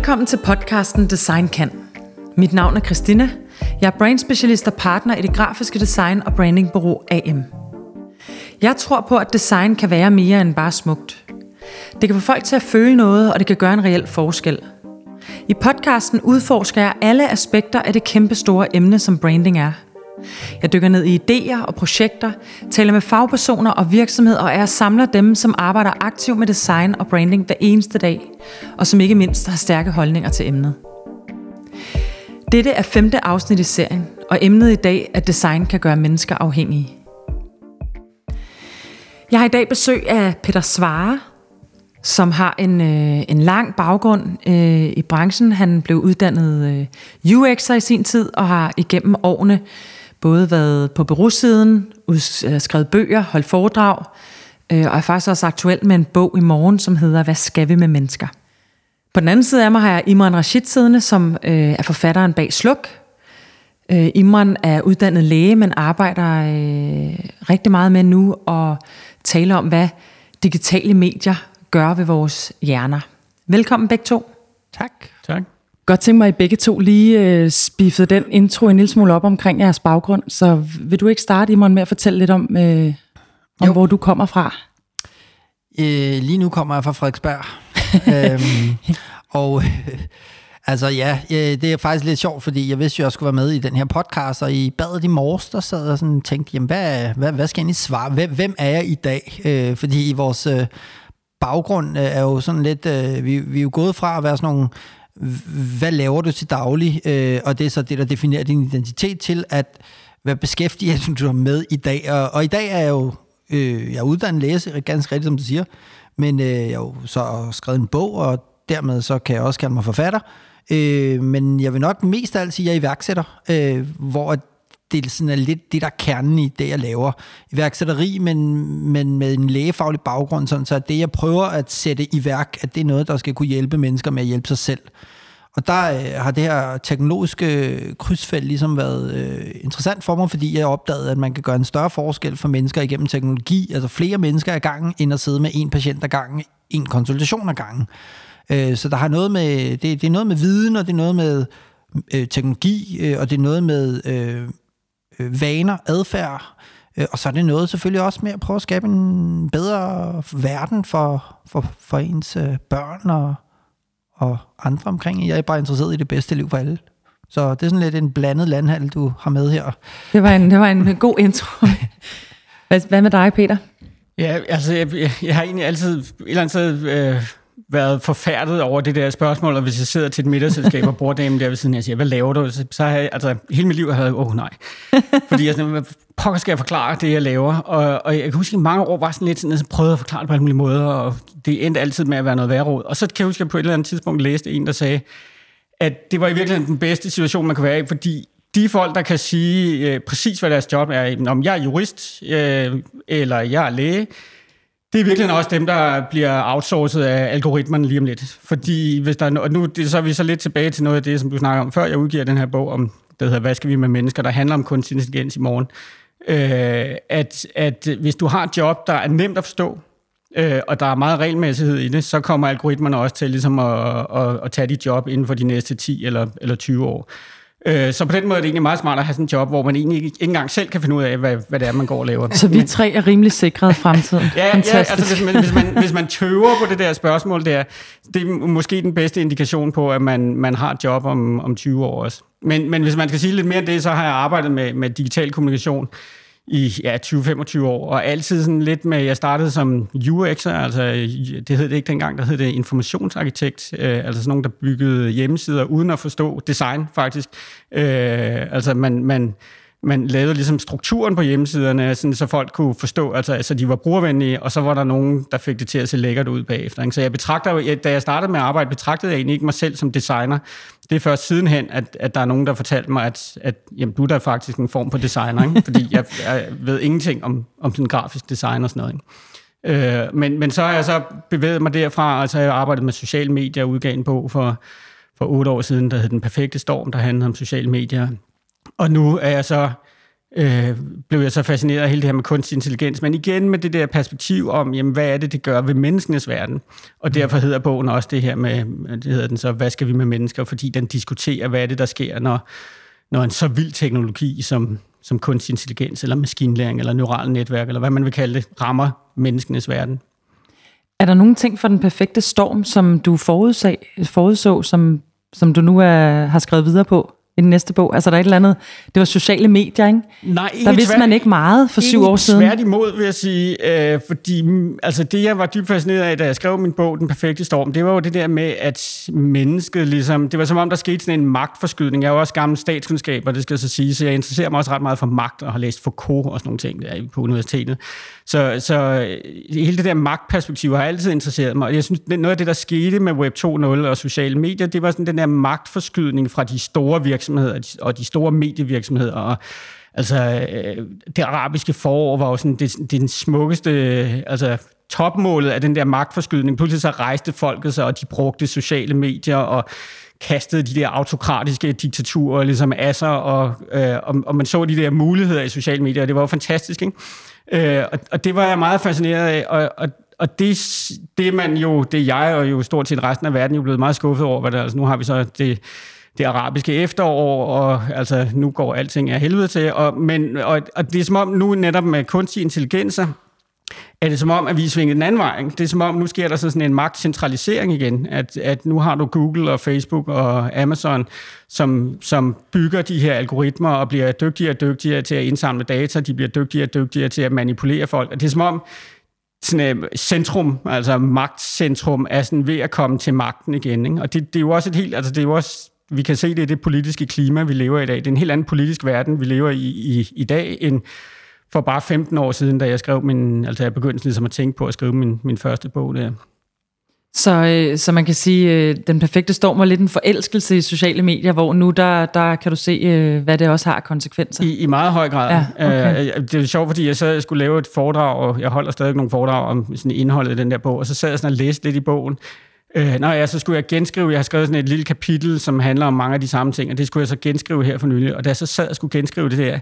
Velkommen til podcasten Design Kan. Mit navn er Christina. Jeg er brandspecialist og partner i det grafiske design og brandingbureau AM. Jeg tror på, at design kan være mere end bare smukt. Det kan få folk til at føle noget, og det kan gøre en reel forskel. I podcasten udforsker jeg alle aspekter af det kæmpe store emne, som branding er. Jeg dykker ned i idéer og projekter, taler med fagpersoner og virksomheder, og er samler dem, som arbejder aktivt med design og branding hver eneste dag, og som ikke mindst har stærke holdninger til emnet. Dette er femte afsnit i serien, og emnet i dag er, at design kan gøre mennesker afhængige. Jeg har i dag besøg af Peter Svare, som har en, øh, en lang baggrund øh, i branchen. Han blev uddannet øh, UX'er i sin tid og har igennem årene både været på bureausiden, øh, skrevet bøger, holdt foredrag, øh, og er faktisk også aktuelt med en bog i morgen, som hedder Hvad skal vi med mennesker? På den anden side af mig har jeg Imran Rashid siddende, som øh, er forfatteren bag Sluk. Øh, Imran er uddannet læge, men arbejder øh, rigtig meget med nu og taler om, hvad digitale medier gør ved vores hjerner. Velkommen begge to. Tak. Godt tænke mig, at I begge to lige øh, spiffede den intro en lille smule op omkring jeres baggrund. Så vil du ikke starte, Imran, med at fortælle lidt om, øh, om hvor du kommer fra? Øh, lige nu kommer jeg fra Frederiksberg. øhm, og øh, altså ja, øh, det er faktisk lidt sjovt, fordi jeg vidste jo, at jeg skulle være med i den her podcast, og i badet i morges, der sad jeg sådan og tænkte, jamen hvad, hvad, hvad skal jeg egentlig svare? Hvem, hvem er jeg i dag? Øh, fordi vores øh, baggrund øh, er jo sådan lidt, øh, vi, vi er jo gået fra at være sådan nogle hvad laver du til daglig, øh, og det er så det, der definerer din identitet til, at hvad beskæftiger du dig med i dag. Og, og i dag er jeg jo øh, jeg er uddannet læse, ganske rigtigt, som du siger, men øh, jeg har jo så skrevet en bog, og dermed så kan jeg også kalde mig forfatter. Øh, men jeg vil nok mest af alt sige, at jeg er iværksætter, øh, hvor det sådan er lidt det, der er kernen i det, jeg laver. Iværksætteri, men, men med en lægefaglig baggrund, sådan, så det, jeg prøver at sætte i værk, at det er noget, der skal kunne hjælpe mennesker med at hjælpe sig selv. Og der øh, har det her teknologiske krydsfelt ligesom været øh, interessant for mig, fordi jeg opdagede, at man kan gøre en større forskel for mennesker igennem teknologi, altså flere mennesker ad gangen, end at sidde med en patient ad gangen, en konsultation ad gangen. Øh, så der har noget med, det, det er noget med viden, og det er noget med øh, teknologi, øh, og det er noget med øh, øh, vaner, adfærd, øh, og så er det noget selvfølgelig også med at prøve at skabe en bedre verden for, for, for ens øh, børn og, og andre omkring. Jeg er bare interesseret i det bedste liv for alle. Så det er sådan lidt en blandet landhandel, du har med her. Det var en, det var en god intro. Hvad, hvad med dig, Peter? Ja, altså, jeg, jeg, jeg har egentlig altid et eller andet sted øh, været forfærdet over det der spørgsmål, og hvis jeg sidder til et middagsselskab og bruger damen der ved siden, jeg siger, hvad laver du? Så, så har jeg, altså, hele mit liv har jeg åh oh, nej. Fordi jeg sådan, hvad pokker skal jeg forklare det, jeg laver? Og, og jeg kan huske, at mange år var sådan lidt sådan, at jeg prøvede at forklare det på alle mulige måder, og det endte altid med at være noget værre Og så kan jeg huske, at jeg på et eller andet tidspunkt læste en, der sagde, at det var i virkeligheden den bedste situation, man kan være i, fordi de folk, der kan sige øh, præcis, hvad deres job er, om jeg er jurist, øh, eller jeg er læge, det er virkelig også dem, der bliver outsourcet af algoritmerne lige om lidt. Fordi hvis der, og nu så er vi så lidt tilbage til noget af det, som du snakker om før jeg udgiver den her bog om, der hedder Hvad skal vi med mennesker, der handler om kunstig intelligens i morgen. Øh, at, at hvis du har et job, der er nemt at forstå, øh, og der er meget regelmæssighed i det, så kommer algoritmerne også til ligesom at, at, at tage dit job inden for de næste 10 eller, eller 20 år. Øh, så på den måde er det egentlig meget smart at have sådan en job, hvor man egentlig ikke, ikke engang selv kan finde ud af, hvad, hvad det er, man går og laver. Så vi tre er rimelig sikret i fremtiden. ja, ja, altså hvis man, hvis, man, hvis man tøver på det der spørgsmål der, det er måske den bedste indikation på, at man, man har et job om, om 20 år også. Men, men hvis man skal sige lidt mere om det, så har jeg arbejdet med, med digital kommunikation i ja, 20-25 år, og altid sådan lidt med, jeg startede som UX'er, altså det hed det ikke dengang, der hed det informationsarkitekt, øh, altså sådan nogen, der byggede hjemmesider uden at forstå design faktisk. Øh, altså man, man, man lavede ligesom strukturen på hjemmesiderne, sådan, så folk kunne forstå, altså, altså de var brugervenlige, og så var der nogen, der fik det til at se lækkert ud bagefter. Ikke? Så jeg betragter, jeg, da jeg startede med at arbejde, betragtede jeg egentlig ikke mig selv som designer. Det er først sidenhen, at, at der er nogen, der fortalte mig, at, at jamen, du er da faktisk en form for designer, ikke? fordi jeg, jeg ved ingenting om, om sådan grafisk design og sådan noget. Ikke? Øh, men, men så har jeg så bevæget mig derfra, altså jeg har arbejdet med sociale medier og udgav en bog for, for otte år siden, der hed Den Perfekte Storm, der handlede om sociale medier. Og nu er jeg så øh, blev jeg så fascineret af hele det her med kunstig intelligens, men igen med det der perspektiv om, jamen, hvad er det, det gør ved menneskenes verden? Og derfor hedder bogen også det her med, det hedder den så, hvad skal vi med mennesker? Fordi den diskuterer, hvad er det, der sker, når, når en så vild teknologi som, som kunstig intelligens, eller maskinlæring, eller neurale netværk, eller hvad man vil kalde det, rammer menneskenes verden. Er der nogle ting for den perfekte storm, som du forudsag, forudså, som, som du nu er, har skrevet videre på? I den næste bog? Altså, der er et eller andet... Det var sociale medier, ikke? Nej, Der vidste man ikke meget for syv år siden. Svært imod, vil jeg sige. Øh, fordi mm, altså, det, jeg var dybt fascineret af, da jeg skrev min bog, Den Perfekte Storm, det var jo det der med, at mennesket ligesom... Det var som om, der skete sådan en magtforskydning. Jeg er jo også gammel statskundskab, og det skal jeg så sige, så jeg interesserer mig også ret meget for magt, og har læst Foucault og sådan nogle ting der på universitetet. Så, så øh, hele det der magtperspektiv har altid interesseret mig. Og jeg synes, noget af det, der skete med Web 2.0 og sociale medier, det var sådan den der magtforskydning fra de store virksomheder og de store medievirksomheder. Og, altså, øh, det arabiske forår var jo sådan det, det den smukkeste... Øh, altså, topmålet af den der magtforskydning. Pludselig så rejste folket sig, og de brugte sociale medier, og kastede de der autokratiske diktaturer ligesom af sig, og, øh, og, og man så de der muligheder i sociale medier, og det var jo fantastisk, ikke? Øh, og, og det var jeg meget fascineret af, og, og, og det, det man jo, det jeg og jo stort set resten af verden jo blevet meget skuffet over, hvad der, altså nu har vi så det, det arabiske efterår, og altså nu går alting af helvede til, og, men, og, og det er som om nu netop med kunstig intelligenser, er det som om, at vi er svinget den anden vej. Det er som om, nu sker der sådan en magtcentralisering igen, at, at nu har du Google og Facebook og Amazon, som, som bygger de her algoritmer og bliver dygtigere og dygtigere til at indsamle data, de bliver dygtigere og dygtigere til at manipulere folk. Og det er som om, sådan et centrum, altså magtcentrum, er sådan ved at komme til magten igen. Ikke? Og det, det er jo også et helt, altså det er jo også, vi kan se det i det politiske klima, vi lever i i dag. Det er en helt anden politisk verden, vi lever i i, i dag, end for bare 15 år siden, da jeg skrev min, altså jeg begyndte ligesom at tænke på at skrive min, min første bog der. Så, øh, så man kan sige, øh, den perfekte storm var lidt en forelskelse i sociale medier, hvor nu der, der kan du se, øh, hvad det også har konsekvenser. I, i meget høj grad. Ja, okay. øh, det er sjovt, fordi jeg så skulle lave et foredrag, og jeg holder stadig nogle foredrag om sådan indholdet i den der bog, og så sad jeg sådan og læste lidt i bogen. Øh, nej, ja, så skulle jeg genskrive, jeg har skrevet sådan et lille kapitel, som handler om mange af de samme ting, og det skulle jeg så genskrive her for nylig, og da jeg så sad og skulle genskrive det der,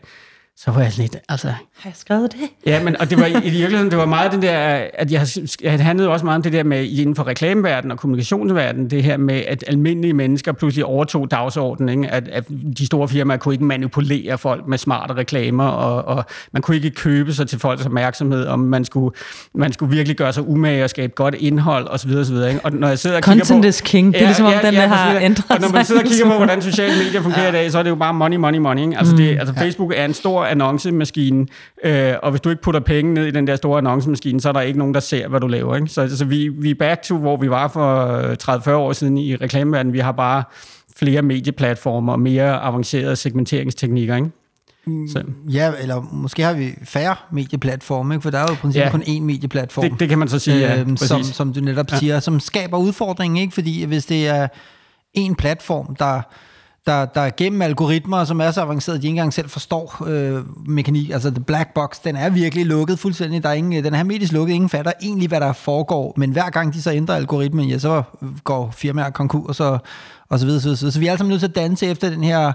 så var jeg lidt, altså... Har jeg skrevet det? Ja, men, og det var i, i virkeligheden, det var meget den der, at jeg, jeg handlede også meget om det der med, inden for reklameverdenen og kommunikationsverdenen, det her med, at almindelige mennesker pludselig overtog dagsordenen, ikke? At, at de store firmaer kunne ikke manipulere folk med smarte reklamer, og, og man kunne ikke købe sig til folks opmærksomhed, om man skulle, man skulle virkelig gøre sig umage og skabe godt indhold, osv. osv. Ikke? Og når jeg sidder og Content kigger på, is king, det er ligesom om, ja, den ja, har ændret sig. Og når man sidder og kigger på, hvordan sociale medier fungerer ja. i dag, så er det jo bare money, money, money. Ikke? Altså, det, altså Facebook er en stor annoncemaskine, øh, og hvis du ikke putter penge ned i den der store annoncemaskine, så er der ikke nogen, der ser, hvad du laver. Ikke? Så, så vi, vi er back to, hvor vi var for 30-40 år siden i reklameverdenen. Vi har bare flere medieplatformer og mere avancerede segmenteringsteknikker. Ikke? Mm, så. Ja, eller måske har vi færre medieplatforme, ikke? for der er jo i princippet ja. kun én medieplatform. Det, det kan man så sige, ja, øh, som, som du netop ja. siger, som skaber udfordringen, ikke? fordi hvis det er en platform, der der, der gennem algoritmer, som er så avancerede, at de ikke engang selv forstår øh, mekanik. Altså, the black box, den er virkelig lukket fuldstændig. Der er ingen, den er hermetisk lukket. Ingen fatter egentlig, hvad der foregår. Men hver gang de så ændrer algoritmen, ja, så går firmaer konkurs og, og så videre, så videre. Så vi er alle sammen nødt til at danse efter den her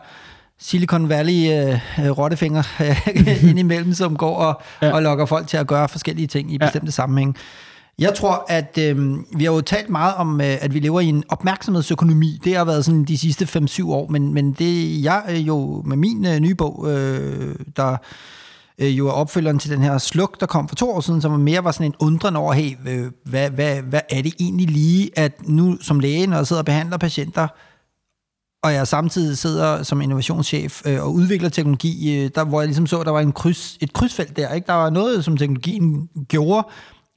Silicon Valley øh, rottefinger øh, indimellem, som går og, ja. og lokker folk til at gøre forskellige ting i bestemte ja. sammenhæng. Jeg tror, at øh, vi har jo talt meget om, øh, at vi lever i en opmærksomhedsøkonomi. Det har været sådan de sidste 5-7 år, men, men det jeg øh, jo med min øh, nye bog, øh, der øh, jo er opfølgeren til den her sluk, der kom for to år siden, som mere var sådan en undren over, hey, øh, hvad, hvad, hvad er det egentlig lige, at nu som læge, når jeg sidder og behandler patienter, og jeg samtidig sidder som innovationschef øh, og udvikler teknologi, øh, der, hvor jeg ligesom så, at der var en kryds, et krydsfelt der. Ikke? Der var noget, som teknologien gjorde,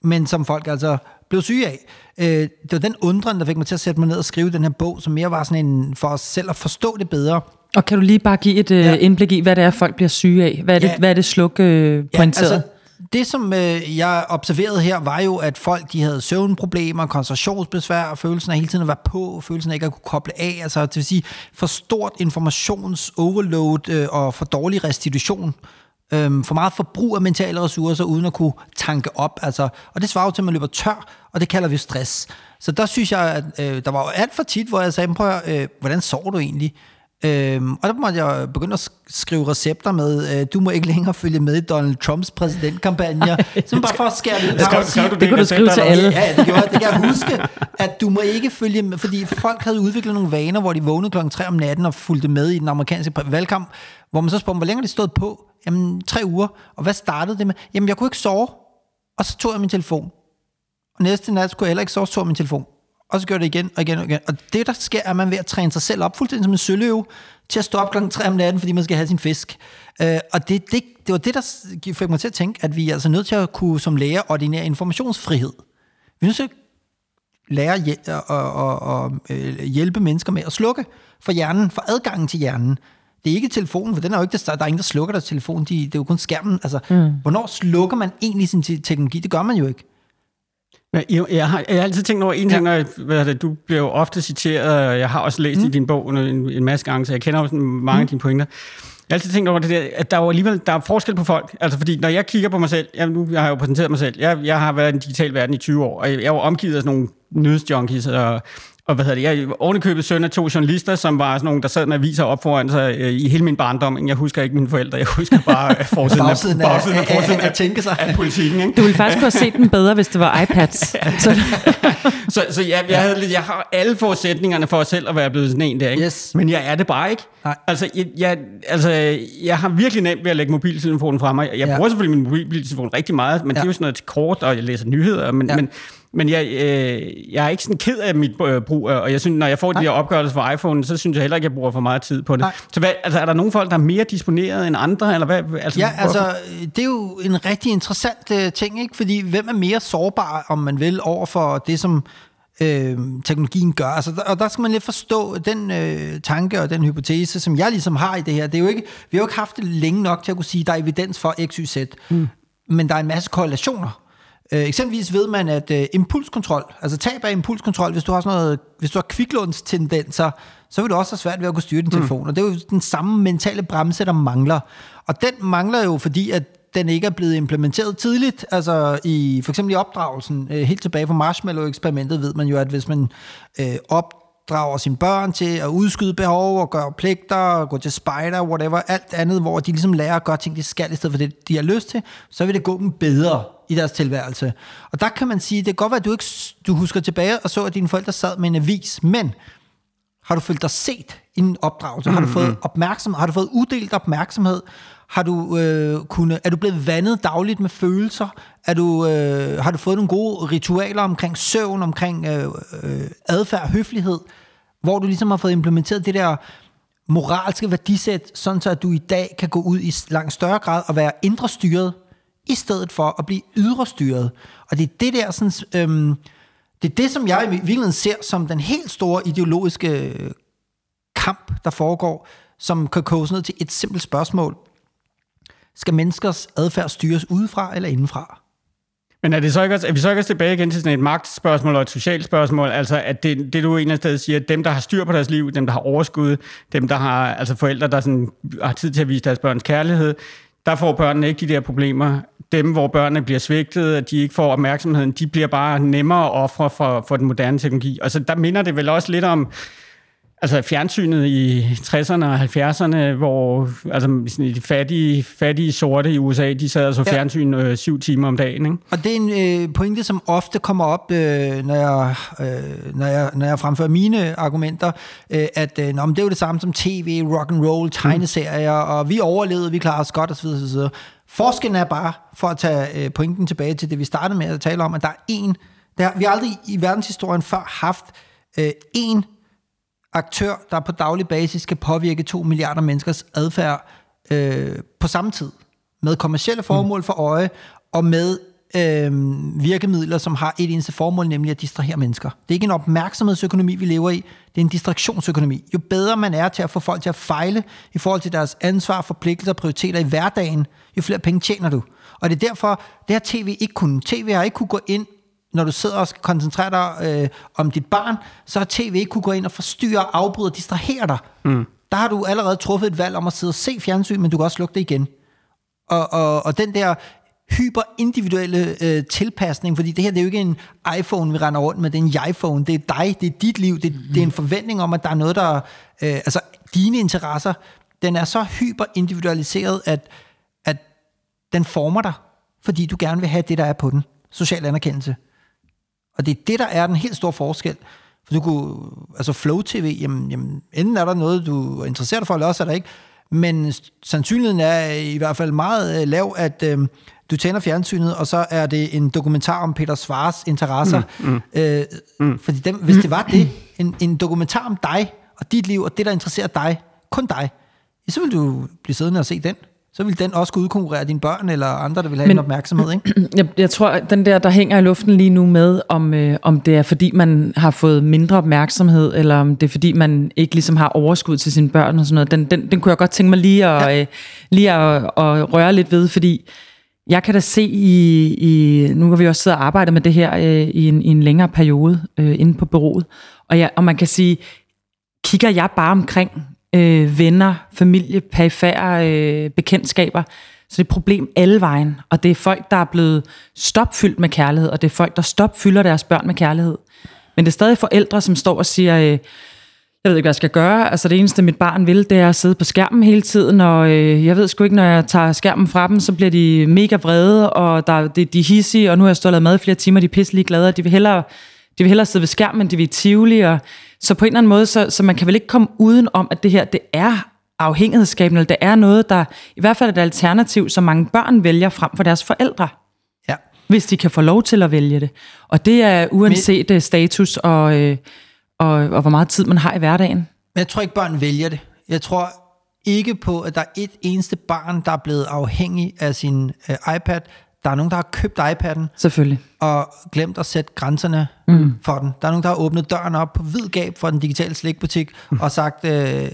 men som folk altså blev syge af. Øh, det var den undren, der fik mig til at sætte mig ned og skrive den her bog, som mere var sådan en for os selv at forstå det bedre. Og kan du lige bare give et øh, ja. indblik i, hvad det er, folk bliver syge af? Hvad er det, ja. hvad er det sluk øh, pointeret? Ja, altså, det, som øh, jeg observerede her, var jo, at folk de havde søvnproblemer, koncentrationsbesvær, følelsen af hele tiden at være på, følelsen af ikke at kunne koble af, altså det vil sige for stort informationsoverload øh, og for dårlig restitution øhm, for meget forbrug af mentale ressourcer, uden at kunne tanke op. Altså, og det svarer jo til, at man løber tør, og det kalder vi stress. Så der synes jeg, at øh, der var jo alt for tit, hvor jeg sagde, prøv øh, hvordan sover du egentlig? Øhm, og der måtte jeg begynde at sk- skrive recepter med, øh, du må ikke længere følge med i Donald Trumps præsidentkampagne. Simpelthen bare for at skære det skrev sige- du Det kunne du skrive til alle. Ja, det gjorde. Det kan jeg huske, at du må ikke følge med, fordi folk havde udviklet nogle vaner, hvor de vågnede klokken 3 om natten og fulgte med i den amerikanske valgkamp, hvor man så spurgte, hvor længe de stået på? Jamen, tre uger. Og hvad startede det med? Jamen, jeg kunne ikke sove, og så tog jeg min telefon. Og næste nat skulle jeg heller ikke sove, så tog jeg min telefon. Og så jeg det igen og igen og igen. Og det, der sker, er, at man er ved at træne sig selv op, fuldstændig som en søløve, til at stå op klokken 3 om natten, fordi man skal have sin fisk. Øh, og det, det, det var det, der fik mig til at tænke, at vi er altså nødt til at kunne som læger ordinere informationsfrihed. Vi er nødt til at lære og, og, og øh, hjælpe mennesker med at slukke for hjernen, for adgangen til hjernen. Det er ikke telefonen, for den er jo ikke, der, der er ingen, der slukker deres telefon. De, det er jo kun skærmen. Altså, mm. Hvornår slukker man egentlig sin te- teknologi? Det gør man jo ikke. Ja, Jeg, jeg, har, jeg har altid tænkt over en ting, når jeg, du bliver jo ofte citeret, og jeg har også læst mm. i din bog en, en masse gange, så jeg kender også mange mm. af dine pointer. Jeg har altid tænkt over det der, at der er jo alligevel der er forskel på folk. Altså fordi, når jeg kigger på mig selv, jeg, nu jeg har jeg jo præsenteret mig selv, jeg, jeg har været i den digitale verden i 20 år, og jeg, jeg er jo omgivet af sådan nogle nyhedsjunkies, og, og hvad hedder det, jeg er ovenikøbet søn af to journalister, som var sådan nogle, der sad med aviser op foran sig øh, i hele min barndom. Jeg husker ikke mine forældre, jeg husker bare øh, forsiden, Bagsiden af, af- bagsiden af, af- af- forsiden af- at tænke sig. af politikken. Ikke? Du ville faktisk kunne have set den bedre, hvis det var iPads. Så, Så, så jeg, jeg, havde, lidt- jeg har alle forudsætninger for selv at være blevet sådan en der, ikke? Yes. men jeg er det bare ikke. Nej. Altså jeg, jeg, altså, jeg har virkelig nemt ved at lægge mobiltelefonen fra mig. Jeg Ja. bruger selvfølgelig min mobiltelefon rigtig meget, men ja. det er jo sådan noget til kort, og jeg læser nyheder, men, ja. men, men jeg, øh, jeg er ikke sådan ked af mit øh, brug, og jeg synes, når jeg får de her opgørelser fra iPhone, så synes jeg heller ikke, at jeg bruger for meget tid på det. Nej. Så hvad, altså, er der nogle folk, der er mere disponeret end andre, eller hvad? Altså, Ja, hvorfor? altså, det er jo en rigtig interessant uh, ting, ikke? Fordi hvem er mere sårbar, om man vil, over for det, som øh, teknologien gør? Altså, der, og der skal man lidt forstå den øh, tanke og den hypotese, som jeg ligesom har i det her. Det er jo ikke, vi har jo ikke haft det længe nok til at kunne sige, at der er evidens for X, Y, Z. Mm. Men der er en masse korrelationer. Øh, eksempelvis ved man, at øh, impulskontrol, altså tab af impulskontrol, hvis du har sådan noget, hvis du har kviklånstendenser, så vil du også have svært ved at kunne styre din telefon. Mm. Og det er jo den samme mentale bremse, der mangler. Og den mangler jo, fordi at den ikke er blevet implementeret tidligt, altså i for eksempel i opdragelsen, øh, helt tilbage fra marshmallow-eksperimentet ved man jo, at hvis man øh, opdrager sine børn til at udskyde behov og gøre pligter, og gå til spejder, whatever, alt andet, hvor de ligesom lærer at gøre ting, de skal, i stedet for det, de har lyst til, så vil det gå dem bedre i deres tilværelse. Og der kan man sige, det kan godt være, at du ikke du husker tilbage og så, at dine forældre sad med en avis, men har du følt dig set i en opdragelse? Har du fået opmærksomhed? Har du fået uddelt opmærksomhed? Har du, øh, kunne, er du blevet vandet dagligt med følelser? Er du, øh, har du fået nogle gode ritualer omkring søvn, omkring øh, øh, adfærd, høflighed, hvor du ligesom har fået implementeret det der moralske værdisæt, sådan så at du i dag kan gå ud i langt større grad og være indre styret, i stedet for at blive ydre styret. Og det er det der sådan, øhm, det er det, som jeg i virkeligheden ser som den helt store ideologiske øh, kamp, der foregår, som kan koges ned til et simpelt spørgsmål. Skal menneskers adfærd styres udefra eller indenfra? Men er, det så ikke også, er vi så ikke også tilbage igen til sådan et magtspørgsmål og et socialt spørgsmål? Altså, at det, det du en af stedet siger, at dem, der har styr på deres liv, dem, der har overskud, dem, der har altså forældre, der sådan, har tid til at vise deres børns kærlighed, der får børnene ikke de der problemer. Dem, hvor børnene bliver svigtet, at de ikke får opmærksomheden, de bliver bare nemmere ofre for, for den moderne teknologi. Og så der minder det vel også lidt om, Altså fjernsynet i 60'erne og 70'erne, hvor altså, de fattige, fattige sorte i USA, de sad og så Ja. fjernsyn øh, syv timer om dagen. Ikke? Og det er en øh, pointe, som ofte kommer op, øh, når, jeg, øh, når, jeg, når jeg fremfører mine argumenter, øh, at øh, nå, men det er jo det samme som tv, rock and roll, tegneserier, og vi overlevede, vi klarer os godt osv. osv. Forskellen er bare, for at tage øh, pointen tilbage til det, vi startede med at tale om, at der er en, der, vi har aldrig i verdenshistorien før haft øh, en aktør, der på daglig basis kan påvirke 2 milliarder menneskers adfærd øh, på samme tid. Med kommersielle formål for øje, og med øh, virkemidler, som har et eneste formål, nemlig at distrahere mennesker. Det er ikke en opmærksomhedsøkonomi, vi lever i. Det er en distraktionsøkonomi. Jo bedre man er til at få folk til at fejle i forhold til deres ansvar, forpligtelser og prioriteter i hverdagen, jo flere penge tjener du. Og det er derfor, det har tv ikke kunne. TV har ikke kunne gå ind når du sidder og skal koncentrere dig øh, om dit barn, så har tv ikke kunne gå ind og forstyrre, afbryde og distrahere dig. Mm. Der har du allerede truffet et valg om at sidde og se fjernsyn, men du kan også lukke det igen. Og, og, og den der hyperindividuelle øh, tilpasning, fordi det her det er jo ikke en iPhone, vi render rundt med, det er en iPhone, det er dig, det er dit liv, det, mm. det er en forventning om, at der er noget, der... Øh, altså, dine interesser, den er så hyper individualiseret, at, at den former dig, fordi du gerne vil have det, der er på den. Social anerkendelse. Og det er det, der er den helt store forskel. For du kunne, altså Flow TV, jamen, jamen enten er der noget, du er interesseret for, eller også er der ikke. Men sandsynligheden er i hvert fald meget øh, lav, at øh, du tænder fjernsynet, og så er det en dokumentar om Peter Svars interesser. Mm, mm, øh, mm. Fordi dem, hvis det var det, en, en dokumentar om dig, og dit liv, og det, der interesserer dig, kun dig, så vil du blive siddende og se den så vil den også kunne udkonkurrere dine børn eller andre, der vil have Men, en opmærksomhed. Ikke? Jeg, jeg tror, at den der, der hænger i luften lige nu med, om, øh, om det er fordi, man har fået mindre opmærksomhed, eller om det er fordi, man ikke ligesom har overskud til sine børn og sådan noget, den, den, den kunne jeg godt tænke mig lige at, ja. øh, lige at, at røre lidt ved, fordi jeg kan da se i, i nu har vi også siddet og arbejdet med det her øh, i, en, i en længere periode øh, inde på bureauet, og, jeg, og man kan sige, kigger jeg bare omkring øh, venner, familie, perifære øh, bekendtskaber. Så det er et problem alle vejen. Og det er folk, der er blevet stopfyldt med kærlighed, og det er folk, der stopfylder deres børn med kærlighed. Men det er stadig forældre, som står og siger, øh, jeg ved ikke, hvad jeg skal gøre. Altså det eneste, mit barn vil, det er at sidde på skærmen hele tiden, og øh, jeg ved sgu ikke, når jeg tager skærmen fra dem, så bliver de mega vrede, og der, de, de er hissige, og nu har jeg stået og lavet mad i flere timer, de er pisselig glade, og de vil hellere, de vil hellere sidde ved skærmen, de vil tivoli, og så på en eller anden måde, så, så man kan vel ikke komme uden om, at det her, det er afhængighedsskabende, eller det er noget, der i hvert fald er et alternativ, som mange børn vælger frem for deres forældre. Ja. Hvis de kan få lov til at vælge det. Og det er uanset Men, øh, status og, øh, og, og hvor meget tid man har i hverdagen. Men jeg tror ikke, børn vælger det. Jeg tror ikke på, at der er et eneste barn, der er blevet afhængig af sin øh, iPad, der er nogen, der har købt iPad'en. Selvfølgelig. Og glemt at sætte grænserne mm. for den. Der er nogen, der har åbnet døren op på vid gab for den digitale slikbutik mm. og sagt, øh,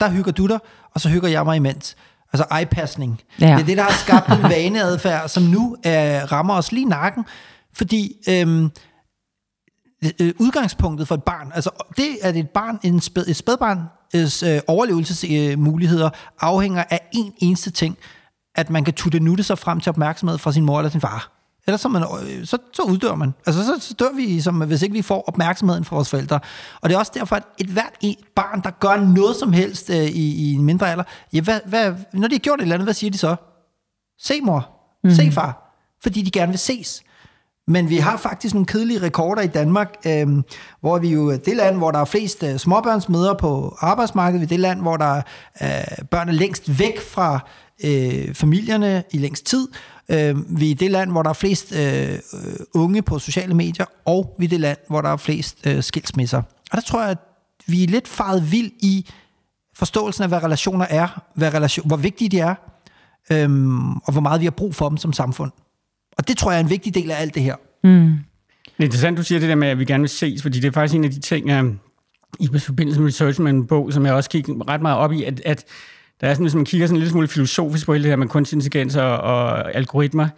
der hygger du dig, og så hygger jeg mig imens. Altså iPassning. Ja. Det er det, der har skabt en vaneadfærd, som nu øh, rammer os lige nakken. Fordi øhm, øh, udgangspunktet for et barn, altså det, at et barn, en spæd, et spædbarn, øh, overlevelsesmuligheder afhænger af en eneste ting, at man kan tutte nutte sig frem til opmærksomhed fra sin mor eller sin far. Ellers så, man, øh, så, så uddør man. Altså så, så dør vi, som, hvis ikke vi får opmærksomheden fra vores forældre. Og det er også derfor, at et hvert et barn, der gør noget som helst øh, i, i en mindre alder, ja, hvad, hvad, når de har gjort et eller andet, hvad siger de så? Se mor, mm. se far. Fordi de gerne vil ses. Men vi har faktisk nogle kedelige rekorder i Danmark, øh, hvor vi jo er det land, hvor der er flest øh, småbørnsmøder på arbejdsmarkedet, vi er det land, hvor der øh, børn er længst væk fra øh, familierne i længst tid. Øh, vi er det land, hvor der er flest øh, øh, unge på sociale medier, og vi er det land, hvor der er flest øh, skilsmisser. Og der tror jeg, at vi er lidt faret vild i forståelsen af, hvad relationer er, hvad relation, hvor vigtige de er, øh, og hvor meget vi har brug for dem som samfund. Og det tror jeg er en vigtig del af alt det her. Mm. Det er interessant, du siger det der med, at vi gerne vil ses, fordi det er faktisk en af de ting, øh, i forbindelse med research med en bog, som jeg også kigger ret meget op i, at, at der er sådan, hvis man kigger sådan en lille smule filosofisk på det her med kunstig intelligens og, og algoritmer,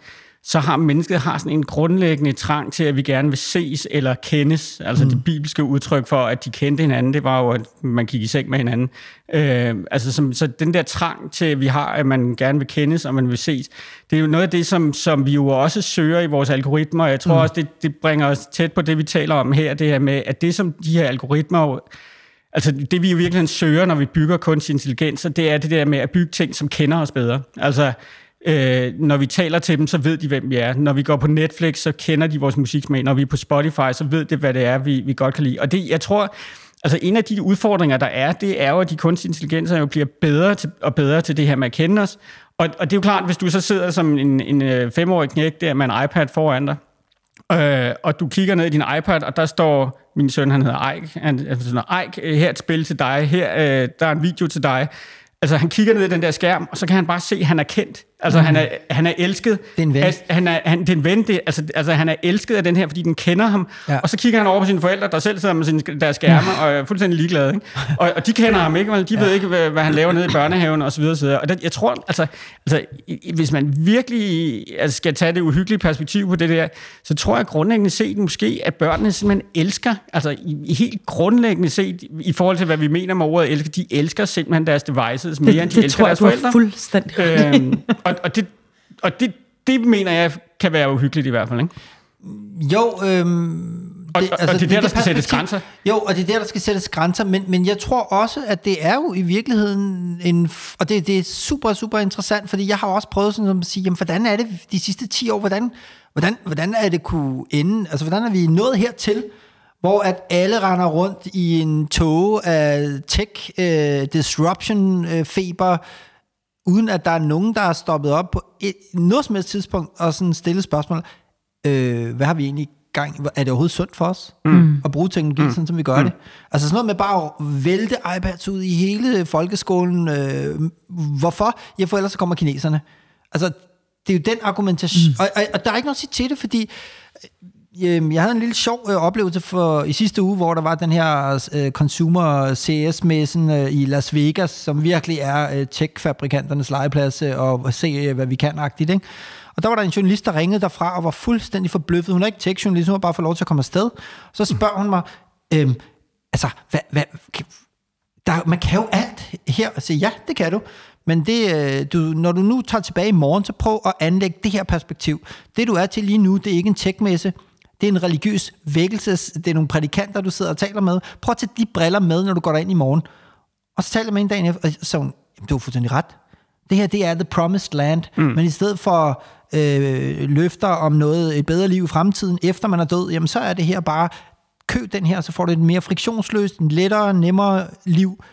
så har mennesket har sådan en grundlæggende trang til, at vi gerne vil ses eller kendes. Altså mm. det bibelske udtryk for, at de kendte hinanden, det var jo, at man gik i seng med hinanden. Øh, altså som, så den der trang til, at vi har, at man gerne vil kendes, og man vil ses, det er jo noget af det, som, som vi jo også søger i vores algoritmer. Jeg tror mm. også, det, det bringer os tæt på det, vi taler om her, det her med, at det, som de her algoritmer Altså det vi jo virkelig søger, når vi bygger kunstig intelligens, det er det der med at bygge ting, som kender os bedre. Altså øh, når vi taler til dem, så ved de, hvem vi er. Når vi går på Netflix, så kender de vores musiksmag. Når vi er på Spotify, så ved de, hvad det er, vi, vi godt kan lide. Og det, jeg tror, altså en af de udfordringer, der er, det er jo, at de kunstige intelligenser jo bliver bedre til, og bedre til det her med at kende os. Og, og det er jo klart, hvis du så sidder som en, en øh, femårig knæk der med en iPad foran dig, øh, og du kigger ned i din iPad, og der står min søn, han hedder Eik, han, altså, Eik, øh, her er et spil til dig, her øh, der er en video til dig. Altså, han kigger ned i den der skærm, og så kan han bare se, at han er kendt. Altså, mm. han, er, han er elsket. Det er en ven. Altså, han er, han, det er en ven. Det, altså, altså, han er elsket af den her, fordi den kender ham. Ja. Og så kigger han over på sine forældre, der selv sidder med sine, deres skærme, og er fuldstændig ligeglade. Ikke? Og, og de kender ham ikke, de ja. ved ikke, hvad, hvad han laver nede i børnehaven, og så videre. Og, så videre. og det, jeg tror, altså, altså, hvis man virkelig altså, skal tage det uhyggelige perspektiv på det der, så tror jeg grundlæggende set måske, at børnene simpelthen elsker, altså i, helt grundlæggende set, i forhold til, hvad vi mener med ordet elsker, de elsker simpelthen deres devices mere, det, end de det elsker deres forældre. Det tror jeg, fuldstændig øhm, og, og det, og det, det mener jeg kan være uhyggeligt i hvert fald, ikke? Jo, øhm, Og, det, altså, og det er der, der skal sættes grænser? Jo, og det er der, der skal sættes grænser, men, men jeg tror også, at det er jo i virkeligheden en... Og det, det er super, super interessant, fordi jeg har også prøvet sådan at sige, jamen, hvordan er det de sidste 10 år, hvordan, hvordan, hvordan er det kunne ende? Altså, hvordan er vi nået hertil, hvor at alle render rundt i en tog af tech uh, disruption uh, feber, uden at der er nogen, der er stoppet op på et, noget som helst tidspunkt og sådan stille spørgsmål. Øh, hvad har vi egentlig gang? Er det overhovedet sundt for os mm. at bruge teknologi, mm. sådan som vi gør mm. det? Altså sådan noget med bare at vælte iPads ud i hele folkeskolen. Øh, hvorfor? Ja, for ellers så kommer kineserne. Altså, det er jo den argumentation. Mm. Og, og, og der er ikke noget at sige til det, fordi Øhm, jeg havde en lille sjov øh, oplevelse for i sidste uge, hvor der var den her øh, Consumer CS-messen øh, i Las Vegas, som virkelig er øh, tech-fabrikanternes legeplads øh, og se, øh, hvad vi kan-agtigt, ikke? Og der var der en journalist, der ringede derfra og var fuldstændig forbløffet. Hun er ikke tech-journalist, hun har bare fået lov til at komme afsted. Så spørger hun mig, øhm, altså, hvad, hvad, der, man kan jo alt her. Og ja, det kan du. Men det, øh, du, når du nu tager tilbage i morgen, så prøv at anlægge det her perspektiv. Det du er til lige nu, det er ikke en tech det er en religiøs vækkelse. Det er nogle prædikanter, du sidder og taler med. Prøv at tage de briller med, når du går ind i morgen. Og så taler jeg med en dag og så hun, du har fuldstændig ret. Det her, det er the promised land. Mm. Men i stedet for øh, løfter om noget, et bedre liv i fremtiden, efter man er død, jamen så er det her bare, køb den her, så får du et mere friktionsløst, en lettere, nemmere liv,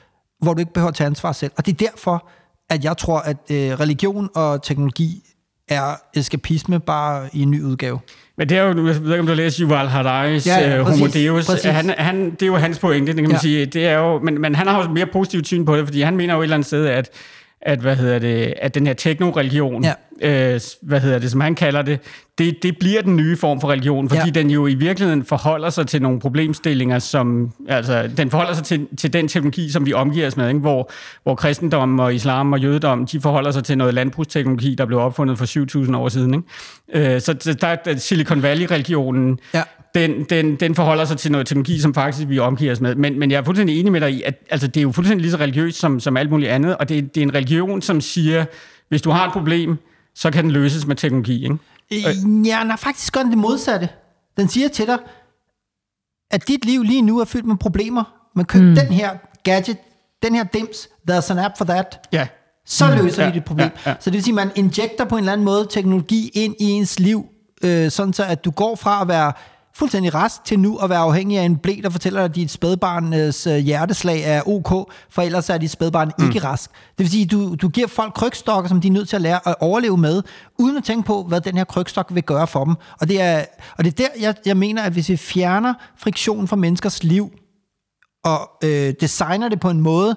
hvor du ikke behøver at tage ansvar selv. Og det er derfor, at jeg tror, at øh, religion og teknologi er eskapisme bare i en ny udgave. Men det er jo, jeg ved ikke, om du læst Yuval Harari's ja, ja, uh, Homo Deus. Præcis. Han, han, det er jo hans pointe, det kan man ja. sige. Det er jo, men, men han har jo mere positivt syn på det, fordi han mener jo et eller andet sted, at at, hvad hedder det, at den her teknoreligion, ja. øh, hvad hedder det, som han kalder det, det, det bliver den nye form for religion, fordi ja. den jo i virkeligheden forholder sig til nogle problemstillinger, som, altså, den forholder sig til, til den teknologi, som vi omgiver os med, ikke? Hvor, hvor kristendom og islam og jødedom, de forholder sig til noget landbrugsteknologi, der blev opfundet for 7.000 år siden. Ikke? Øh, så der er Silicon Valley-religionen, ja den, den, den forholder sig til noget teknologi, som faktisk vi omgiver os med. Men, men jeg er fuldstændig enig med dig i, at altså, det er jo fuldstændig lige så religiøst som, som alt muligt andet, og det, det er en religion, som siger, hvis du har et problem, så kan den løses med teknologi. Ikke? Øh, ja, den har faktisk gør det modsatte. Den siger til dig, at dit liv lige nu er fyldt med problemer, men køb mm. den her gadget, den her dims, there's an app for that. Ja. Så mm. løser mm. dit problem. Ja, ja. Så det vil sige, at man injekter på en eller anden måde teknologi ind i ens liv, øh, sådan så at du går fra at være fuldstændig rask til nu at være afhængig af en blæ, der fortæller dig, at dit spædbarns øh, hjerteslag er ok, for ellers er dit spædbarn mm. ikke rask. Det vil sige, du, du giver folk krykstokker, som de er nødt til at lære at overleve med, uden at tænke på, hvad den her krykstok vil gøre for dem. Og det er, og det er der, jeg, jeg mener, at hvis vi fjerner friktion fra menneskers liv, og øh, designer det på en måde,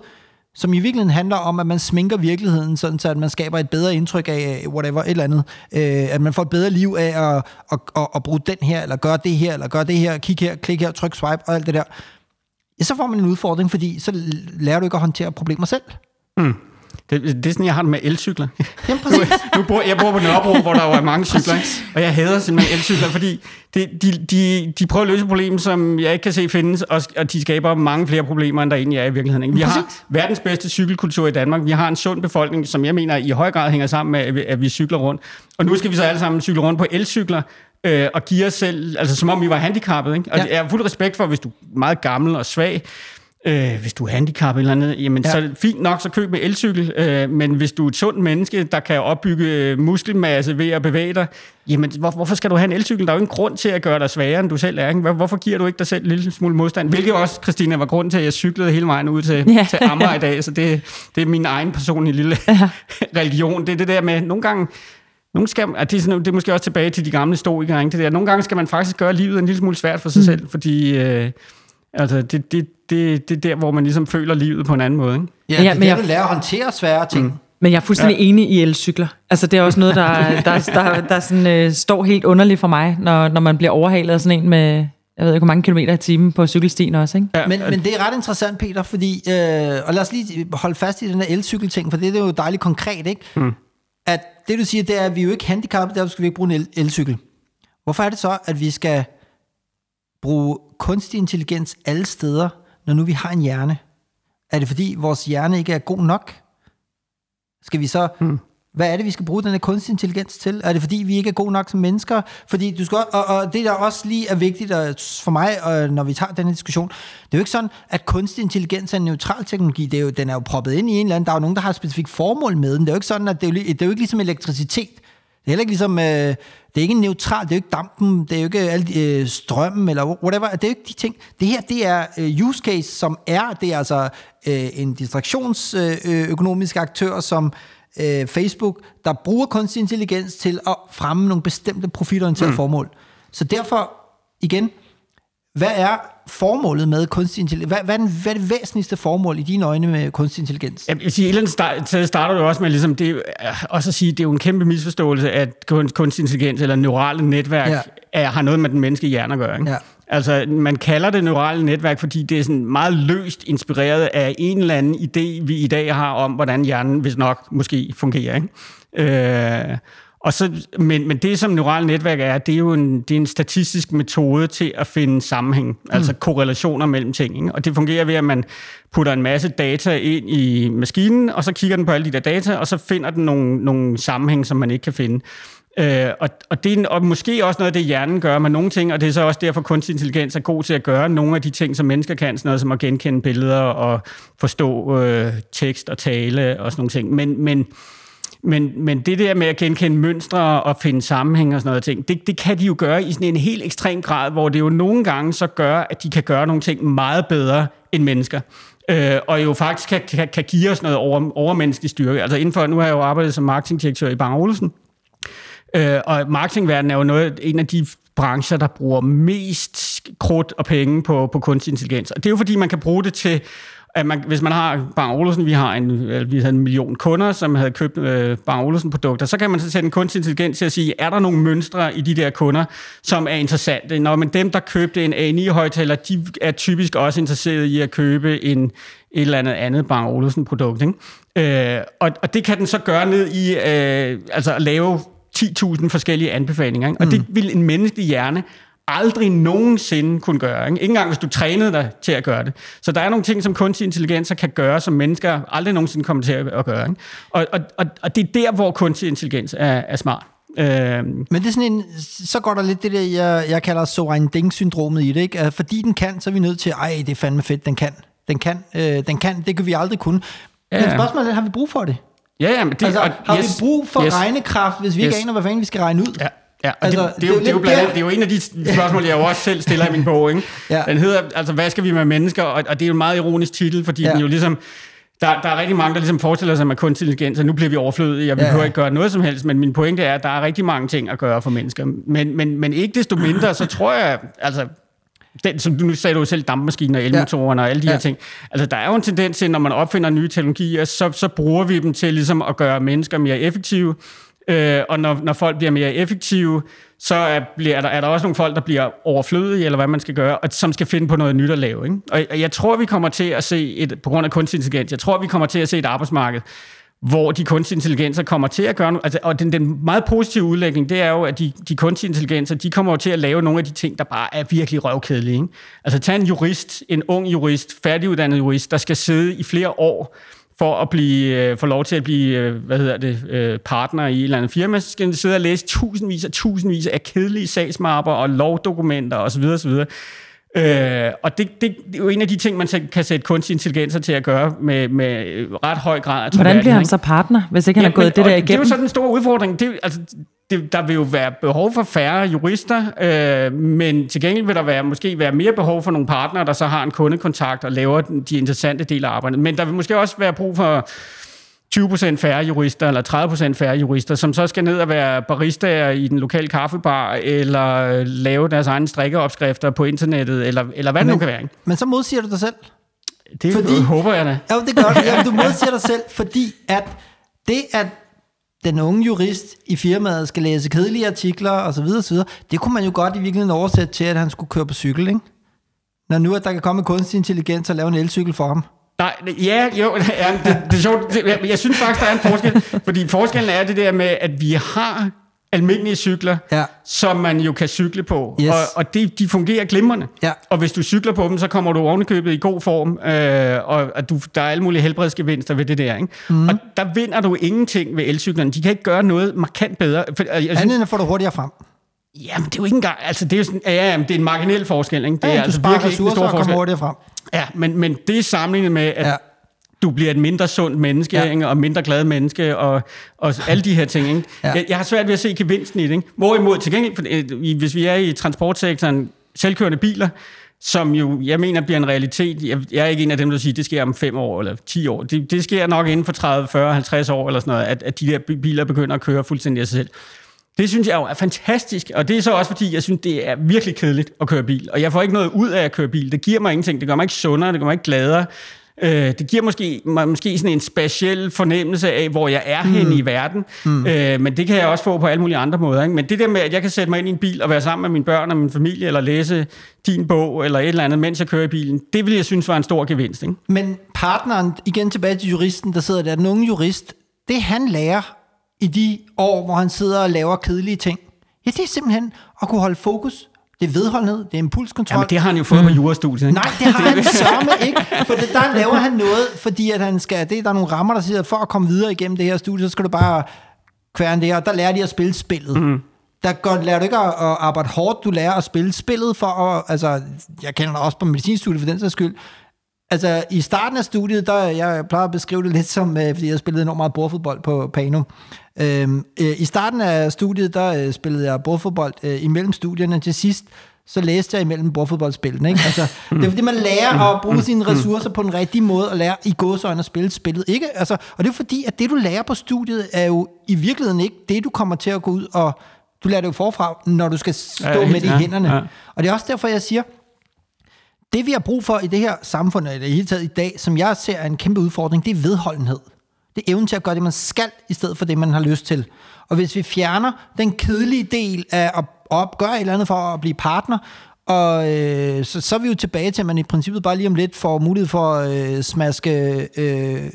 som i virkeligheden handler om, at man sminker virkeligheden, sådan så at man skaber et bedre indtryk af whatever, et eller andet. Øh, at man får et bedre liv af at, at, at, at bruge den her, eller gøre det her, eller gøre det her, kig her, klik her, tryk swipe og alt det der. Ja, så får man en udfordring, fordi så lærer du ikke at håndtere problemer selv. Mm. Det, det er sådan, jeg har det med elcykler. Jamen, præcis. nu, nu bor, jeg bor på Nørrebro, hvor der jo er mange cykler, og jeg hader simpelthen elcykler, fordi det, de, de, de prøver at løse problemer, som jeg ikke kan se findes, og, og de skaber mange flere problemer, end der egentlig er i virkeligheden. Ikke? Vi præcis. har verdens bedste cykelkultur i Danmark. Vi har en sund befolkning, som jeg mener i høj grad hænger sammen med, at vi, at vi cykler rundt. Og nu skal vi så alle sammen cykle rundt på elcykler, øh, og give os selv, altså som om vi var handicappet. Ikke? Og ja. jeg har fuld respekt for, hvis du er meget gammel og svag, Øh, hvis du er handicappet eller andet, jamen ja. så fint nok, så køb med elcykel. Øh, men hvis du er et sundt menneske, der kan opbygge muskelmasse ved at bevæge dig, jamen hvor, hvorfor skal du have en elcykel? Der er jo ingen grund til at gøre dig sværere, end du selv er. Ikke? Hvorfor giver du ikke dig selv en lille smule modstand? Hvilket også, Christina, var grund til, at jeg cyklede hele vejen ud til, ja. til Amager i dag. Så det, det er min egen personlige lille ja. religion. Det er det der med, nogle gange, nogle skal, at det, er sådan, det er måske også tilbage til de gamle stoikere. Ikke? Det der. Nogle gange skal man faktisk gøre livet en lille smule svært for sig mm. selv, fordi... Øh, Altså, det, det, det, det er der, hvor man ligesom føler livet på en anden måde. Ikke? Ja, det er men der, jeg... du lærer at håndtere svære ting. Mm. Men jeg er fuldstændig ja. enig i elcykler. Altså, det er også noget, der, der, der, der sådan, øh, står helt underligt for mig, når, når man bliver overhalet af sådan en med, jeg ved ikke, hvor mange kilometer i timen på cykelstien også. Ikke? Ja. Men, men det er ret interessant, Peter, fordi, øh, og lad os lige holde fast i den her elcykelting, for det, det er jo dejligt konkret, ikke? Mm. At det, du siger, det er, at vi er jo ikke handicappede, derfor skal vi ikke bruge en el- elcykel. Hvorfor er det så, at vi skal bruge kunstig intelligens alle steder, når nu vi har en hjerne? Er det fordi vores hjerne ikke er god nok? Skal vi så hmm. Hvad er det, vi skal bruge den her kunstig intelligens til? Er det fordi, vi ikke er gode nok som mennesker? Fordi du skal, og, og det, der også lige er vigtigt for mig, og når vi tager den her diskussion, det er jo ikke sådan, at kunstig intelligens er en neutral teknologi. Det er jo, den er jo proppet ind i en eller anden. Der er jo nogen, der har et specifikt formål med den. Det er jo ikke sådan, at det er jo, det er jo ikke ligesom elektricitet. Det er heller ikke ligesom, øh, det er ikke neutral, det er jo ikke dampen, det er jo ikke alle, øh, strømmen, eller whatever, det er jo ikke de ting. Det her, det er øh, use case, som er, det er altså øh, en distraktionsøkonomisk øh, aktør, som øh, Facebook, der bruger kunstig intelligens til at fremme nogle bestemte profitorienterede mm. formål. Så derfor, igen, hvad er formålet med kunstig intelligens? Hvad, hvad, er, den, hvad er det væsentligste formål i dine øjne med kunstig intelligens? Jeg vil sige, et start, starter du også med ligesom det, også at sige, det er jo en kæmpe misforståelse, at kunstig intelligens eller neurale netværk ja. er, har noget med den menneskelige hjerne at gøre. Ikke? Ja. Altså, man kalder det neurale netværk, fordi det er sådan meget løst inspireret af en eller anden idé, vi i dag har om, hvordan hjernen, hvis nok, måske fungerer. Ikke? Øh, og så, men, men det, som neurale netværk er, det er jo en, det er en statistisk metode til at finde sammenhæng, mm. altså korrelationer mellem ting. Ikke? Og det fungerer ved, at man putter en masse data ind i maskinen, og så kigger den på alle de der data, og så finder den nogle, nogle sammenhæng, som man ikke kan finde. Øh, og, og det er og måske også noget af det, hjernen gør med nogle ting, og det er så også derfor, kunstig intelligens er god til at gøre nogle af de ting, som mennesker kan, sådan noget som at genkende billeder og forstå øh, tekst og tale og sådan nogle ting. Men, men, men, men det der med at genkende mønstre og finde sammenhæng og sådan noget ting, det, det kan de jo gøre i sådan en helt ekstrem grad, hvor det jo nogle gange så gør, at de kan gøre nogle ting meget bedre end mennesker. Øh, og jo faktisk kan, kan, kan give os noget over, overmenneskelig styrke. Altså indenfor, nu har jeg jo arbejdet som marketingdirektør i Bang Olufsen, Øh, og marketingverdenen er jo noget, en af de brancher, der bruger mest krudt og penge på, på kunstig intelligens. Og det er jo fordi, man kan bruge det til at man, hvis man har Bang Olufsen, vi har en, vi havde en million kunder, som havde købt øh, Bang Olufsen produkter, så kan man så sætte en kunstig intelligens til at sige, er der nogle mønstre i de der kunder, som er interessante? Når man dem, der købte en A9-højtaler, de er typisk også interesseret i at købe en, et eller andet andet Bang Olufsen produkt. Ikke? Øh, og, og det kan den så gøre ned i, øh, altså at lave 10.000 forskellige anbefalinger. Ikke? Og mm. det vil en menneskelig hjerne aldrig nogensinde kunne gøre. Ikke? ikke engang hvis du trænede dig til at gøre det. Så der er nogle ting, som kunstig intelligens kan gøre, som mennesker aldrig nogensinde kommer til at gøre. Ikke? Og, og, og, og det er der, hvor kunstig intelligens er, er smart. Øhm. Men det er sådan en, så går der lidt det der, jeg, jeg kalder so ein ding-syndromet i det, ikke? Fordi den kan, så er vi nødt til, ej, det er fandme fedt, den kan. Den kan, øh, den kan, det kan vi aldrig kunne. Men ja. spørgsmålet er, har vi brug for det? Ja, ja, men det, altså, har yes, vi brug for yes, regnekraft, hvis vi yes. ikke aner, hvad fanden vi skal regne ud? Ja. Ja, og altså, det, det, er jo, det, er jo blandt, det er jo en af de spørgsmål, jeg jo også selv stiller i min bog. Ikke? ja. Den hedder, altså, hvad skal vi med mennesker? Og, og det er jo en meget ironisk titel, fordi ja. den jo ligesom... Der, der er rigtig mange, der ligesom forestiller sig med kunstig intelligens, at nu bliver vi overflødige, og vi ja. behøver ikke gøre noget som helst, men min pointe er, at der er rigtig mange ting at gøre for mennesker. Men, men, men ikke desto mindre, så tror jeg, altså den, som du nu sagde du selv, dampmaskiner, elmotorerne ja. og alle de ja. her ting. Altså, der er jo en tendens til, når man opfinder nye teknologier, så, så bruger vi dem til ligesom at gøre mennesker mere effektive. Øh, og når, når folk bliver mere effektive, så er, bliver, er, der, er der også nogle folk, der bliver overflødige, eller hvad man skal gøre, og som skal finde på noget nyt at lave. Ikke? Og, og jeg tror, vi kommer til at se, et, på grund af kunstig intelligens, jeg tror, vi kommer til at se et arbejdsmarked, hvor de kunstige intelligenser kommer til at gøre... Altså, og den, den meget positive udlægning, det er jo, at de, de kunstige intelligenser, de kommer jo til at lave nogle af de ting, der bare er virkelig røvkedelige. Ikke? Altså tag en jurist, en ung jurist, færdiguddannet jurist, der skal sidde i flere år for at blive, øh, få lov til at blive øh, hvad hedder det, øh, partner i et eller andet firma, så skal de sidde og læse tusindvis og tusindvis af kedelige sagsmapper og lovdokumenter osv. osv. Øh, og det, det, det er jo en af de ting, man kan sætte kunstig intelligenser til at gøre med, med ret høj grad af Hvordan bliver han så partner, hvis ikke han ja, har gået men, det der igennem? Det er jo så den store udfordring. Det, altså, det, der vil jo være behov for færre jurister, øh, men til gengæld vil der være, måske være mere behov for nogle partnere, der så har en kundekontakt og laver de interessante dele af arbejdet. Men der vil måske også være brug for 20% færre jurister, eller 30% færre jurister, som så skal ned og være baristaer i den lokale kaffebar, eller lave deres egne strikkeopskrifter på internettet, eller, eller hvad men, det nu kan være. Ikke? Men så modsiger du dig selv. Det fordi, håber jeg da. Ja, det gør du. Ja, du modsiger dig selv, fordi at det, at den unge jurist i firmaet skal læse kedelige artikler osv., osv., det kunne man jo godt i virkeligheden oversætte til, at han skulle køre på cykel, ikke? Når nu, at der kan komme kunstig intelligens og lave en elcykel for ham. Nej, ja, jo, ja, det, det er sjovt. Jeg synes faktisk, der er en forskel. Fordi forskellen er det der med, at vi har almindelige cykler, Ja. som man jo kan cykle på. Yes. Og, og de, de fungerer glimrende. Ja. Og hvis du cykler på dem, så kommer du ovenikøbet i god form, øh, og at du, der er alle mulige helbredsgevinster ved det der. Ikke? Mm. Og der vinder du ingenting ved elcyklerne. De kan ikke gøre noget markant bedre. For, jeg synes, Andet end at få dig hurtigere frem. jamen, det er jo ikke engang... Altså, det er jo sådan, ja, ja, det er en marginal forskel. Ikke? Det Ja, er du altså virkelig ikke en stor forskel. hurtigere frem. Ja, men, men det er sammenlignet med, at Ja. Du bliver et mindre sundt menneske, Ja. ikke? og mindre glad menneske, og, og alle de her ting. Ikke? Ja. Jeg, jeg har svært ved at se gevinsten i det. Ikke? Hvorimod til gengæld, for, øh, hvis vi er i transportsektoren, selvkørende biler, som jo, jeg mener, bliver en realitet. Jeg, jeg er ikke en af dem, der siger, at det sker om 5 år eller 10 år. Det, det sker nok inden for 30, 40, 50 år eller sådan noget, at, at de der biler begynder at køre fuldstændig af sig selv. Det synes jeg jo er fantastisk, og det er så også fordi, jeg synes, det er virkelig kedeligt at køre bil. Og jeg får ikke noget ud af at køre bil. Det giver mig ingenting. Det gør mig ikke sundere, det gør mig ikke gladere. Øh, det giver måske, måske sådan en speciel fornemmelse af, hvor jeg er mm. henne i verden. Mm. Øh, men det kan jeg også få på alle mulige andre måder. Ikke? Men det der med, at jeg kan sætte mig ind i en bil og være sammen med mine børn og min familie, eller læse din bog, eller et eller andet, mens jeg kører i bilen, det vil jeg synes var en stor gevinst. Ikke? Men partneren, igen tilbage til juristen, der sidder der, den unge jurist, det han lærer i de år, hvor han sidder og laver kedelige ting, ja, det er simpelthen at kunne holde fokus. Det er vedholdenhed, det er impulskontrol. Jamen, det har han jo fået mm. på jurastudiet. Ikke? Nej, det har han sørme ikke, for det, der laver han noget, fordi at han skal, det, der er nogle rammer, der siger, at for at komme videre igennem det her studie, så skal du bare kværne det her, og der lærer de at spille spillet. Mm. Der går, lærer du ikke at, at arbejde hårdt, du lærer at spille spillet for at, altså, jeg kender dig også på medicinstudiet for den sags skyld, Altså, i starten af studiet, der jeg plejer at beskrive det lidt som, øh, fordi jeg spillede enormt meget bordfodbold på Pano. Øhm, øh, I starten af studiet, der øh, spillede jeg bordfodbold øh, imellem studierne. Til sidst, så læste jeg imellem bordfodboldspillene. Ikke? Altså, det er fordi, man lærer at bruge sine ressourcer på den rigtige måde, og lære i gåsøjne at spille spillet. Ikke? Altså, og det er fordi, at det, du lærer på studiet, er jo i virkeligheden ikke det, du kommer til at gå ud og... Du lærer det jo forfra, når du skal stå Ja, med det i ja, hænderne. ja. Og det er også derfor, jeg siger, det vi har brug for i det her samfund, eller i det hele taget i dag, som jeg ser er en kæmpe udfordring, det er vedholdenhed. Det er evnen til at gøre det, man skal, i stedet for det, man har lyst til. Og hvis vi fjerner den kedelige del af at, opgøre et eller andet for at blive partner, og øh, så, så er vi jo tilbage til, at man i princippet bare lige om lidt får mulighed for at øh, smaske øh,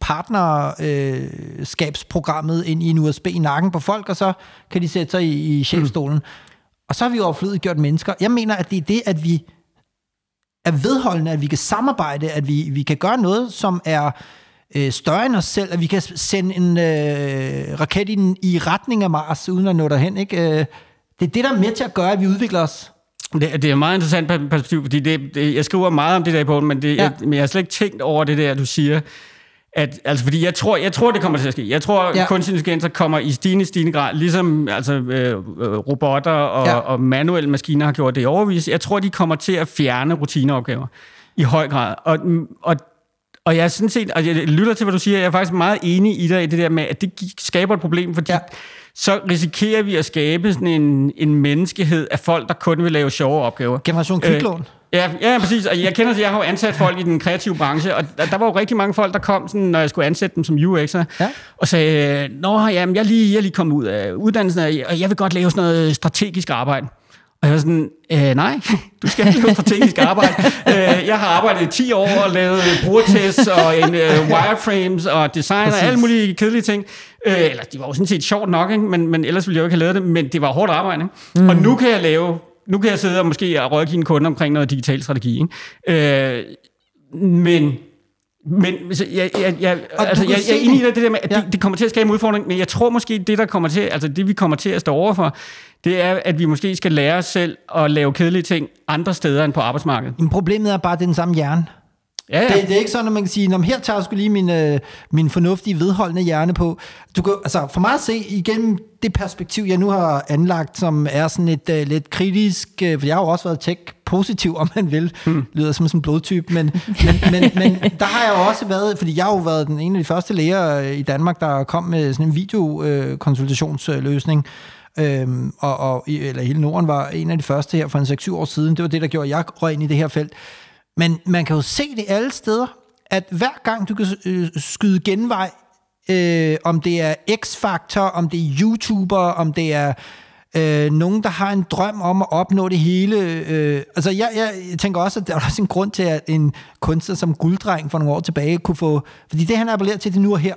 partnerskabsprogrammet øh, ind i en USB i nakken på folk, og så kan de sætte sig i, i chefstolen. Mm. Og så har vi jo overflødigt gjort mennesker. Jeg mener, at det er det, at vi er vedholdende, at vi kan samarbejde, at vi, vi kan gøre noget, som er øh, større end os selv, at vi kan sende en øh, raket i, i retning af Mars, uden at nå derhen. Ikke? Øh, det er det, der er med til at gøre, at vi udvikler os. Det, det er et meget interessant per- perspektiv, fordi det, det, jeg skriver meget om det der i bogen, men, det, Ja. jeg, men jeg har slet ikke tænkt over det der, du siger. At, altså, fordi jeg tror, jeg tror, det kommer til at ske. Jeg tror, Ja. kunstig intelligens kommer i stigende, stigende grad, ligesom altså, øh, øh, robotter og, ja. og manuelle maskiner har gjort det i overvis. Jeg tror, de kommer til at fjerne rutineopgaver i høj grad. Og, og, og jeg er sådan set, og jeg lytter til, hvad du siger, jeg er faktisk meget enig i dig i det der med, at det skaber et problem, fordi Ja. ja. så risikerer vi at skabe sådan en, en menneskehed af folk, der kun vil lave sjove opgaver. Generation kviklån. Øh, ja, ja, præcis. Og jeg kender, jeg har jo ansat folk i den kreative branche, og der, der var jo rigtig mange folk, der kom, sådan, når jeg skulle ansætte dem som UX'er, Ja. og sagde, Nå, jamen, jeg er lige, jeg er lige kommet ud af uddannelsen, og jeg vil godt lave sådan noget strategisk arbejde. Og jeg var sådan, øh, nej, du skal ikke lave strategisk arbejde. øh, jeg har arbejdet i 10 år og lavet brugertests og en, øh, wireframes og design Præcis. og alle mulige kedelige ting. Øh, eller det var jo sådan set sjovt nok, ikke? Men, men ellers ville jeg jo ikke have lavet det. Men det var hårdt arbejde. Ikke? Mm. Og nu kan jeg lave, nu kan jeg sidde og måske rådgive en kunde omkring noget digital strategi. Ikke? Øh, men men så jeg, jeg, jeg, altså, jeg, jeg er enig i det. der med, at Ja. det, det kommer til at skabe en udfordring, men jeg tror måske, det der kommer til, altså det vi kommer til at stå overfor, det er, at vi måske skal lære os selv at lave kedelige ting andre steder end på arbejdsmarkedet. Men problemet er bare, at det er den samme hjerne. Ja, ja. Det, det er ikke sådan, at man kan sige, "Nå, men her tager jeg sgu lige min, øh, min fornuftige, vedholdende hjerne på. Du kan, altså, for mig at se, igennem det perspektiv, jeg nu har anlagt, som er sådan et øh, lidt kritisk, øh, for jeg har jo også været tech-positiv, om man vil, hmm. lyder som sådan en blodtype, men, men, men, men der har jeg jo også været, fordi jeg har jo været den ene af de første læger øh, i Danmark, der kom med sådan en videokonsultationsløsning, Øhm, og, og, eller hele Norden var en af de første her for en 6-7 år siden. Det var det, der gjorde, at jeg røg ind i det her felt. Men man kan jo se det alle steder, at hver gang du kan øh, skyde genvej, øh, om det er X-Factor, om det er YouTuber, om det er øh, nogen, der har en drøm om at opnå det hele. Øh, altså jeg, jeg tænker også, at der er også en grund til, at en kunstner som Gulddreng for nogle år tilbage kunne få... Fordi det, han appellerer til, det nu og her.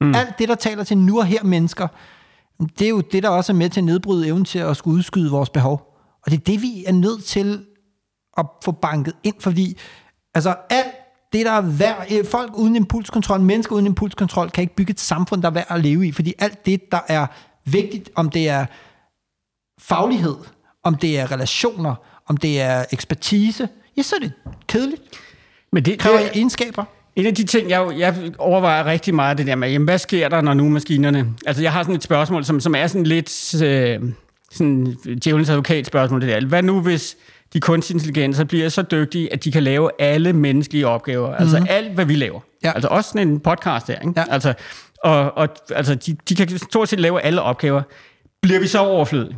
Mm. Alt det, der taler til nu og her mennesker, det er jo det, der også er med til at nedbryde evnen til at skulle udskyde vores behov. Og det er det, vi er nødt til at få banket ind, fordi altså alt det, der er værd, øh, folk uden impulskontrol, mennesker uden impulskontrol, kan ikke bygge et samfund, der er værd at leve i, fordi alt det, der er vigtigt, om det er faglighed, om det er relationer, om det er ekspertise, ja, så er det kedeligt. Men det, Kræver det, egenskaber. En af de ting, jeg, jeg overvejer rigtig meget, det der med, jamen, hvad sker der, når nu maskinerne... Altså, jeg har sådan et spørgsmål, som, som er sådan lidt øh, sådan djævelens advokat spørgsmål, det der. Hvad nu, hvis de kunstige intelligenser bliver så dygtige, at de kan lave alle menneskelige opgaver? Mm-hmm. Altså alt, hvad vi laver. Ja. Altså også sådan en podcast der, ikke? Ja. Altså, og, og altså, de, de kan stort set lave alle opgaver. Bliver vi så overflødige?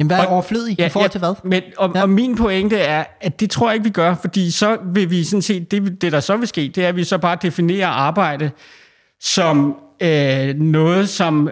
Jamen, hvad er Og- overflødig ja, i forhold til hvad? Men, og, ja. og min pointe er, at det tror jeg ikke, vi gør, fordi så vil vi sådan set, det, det der så vil ske, det er, at vi så bare definerer arbejde som øh, noget, som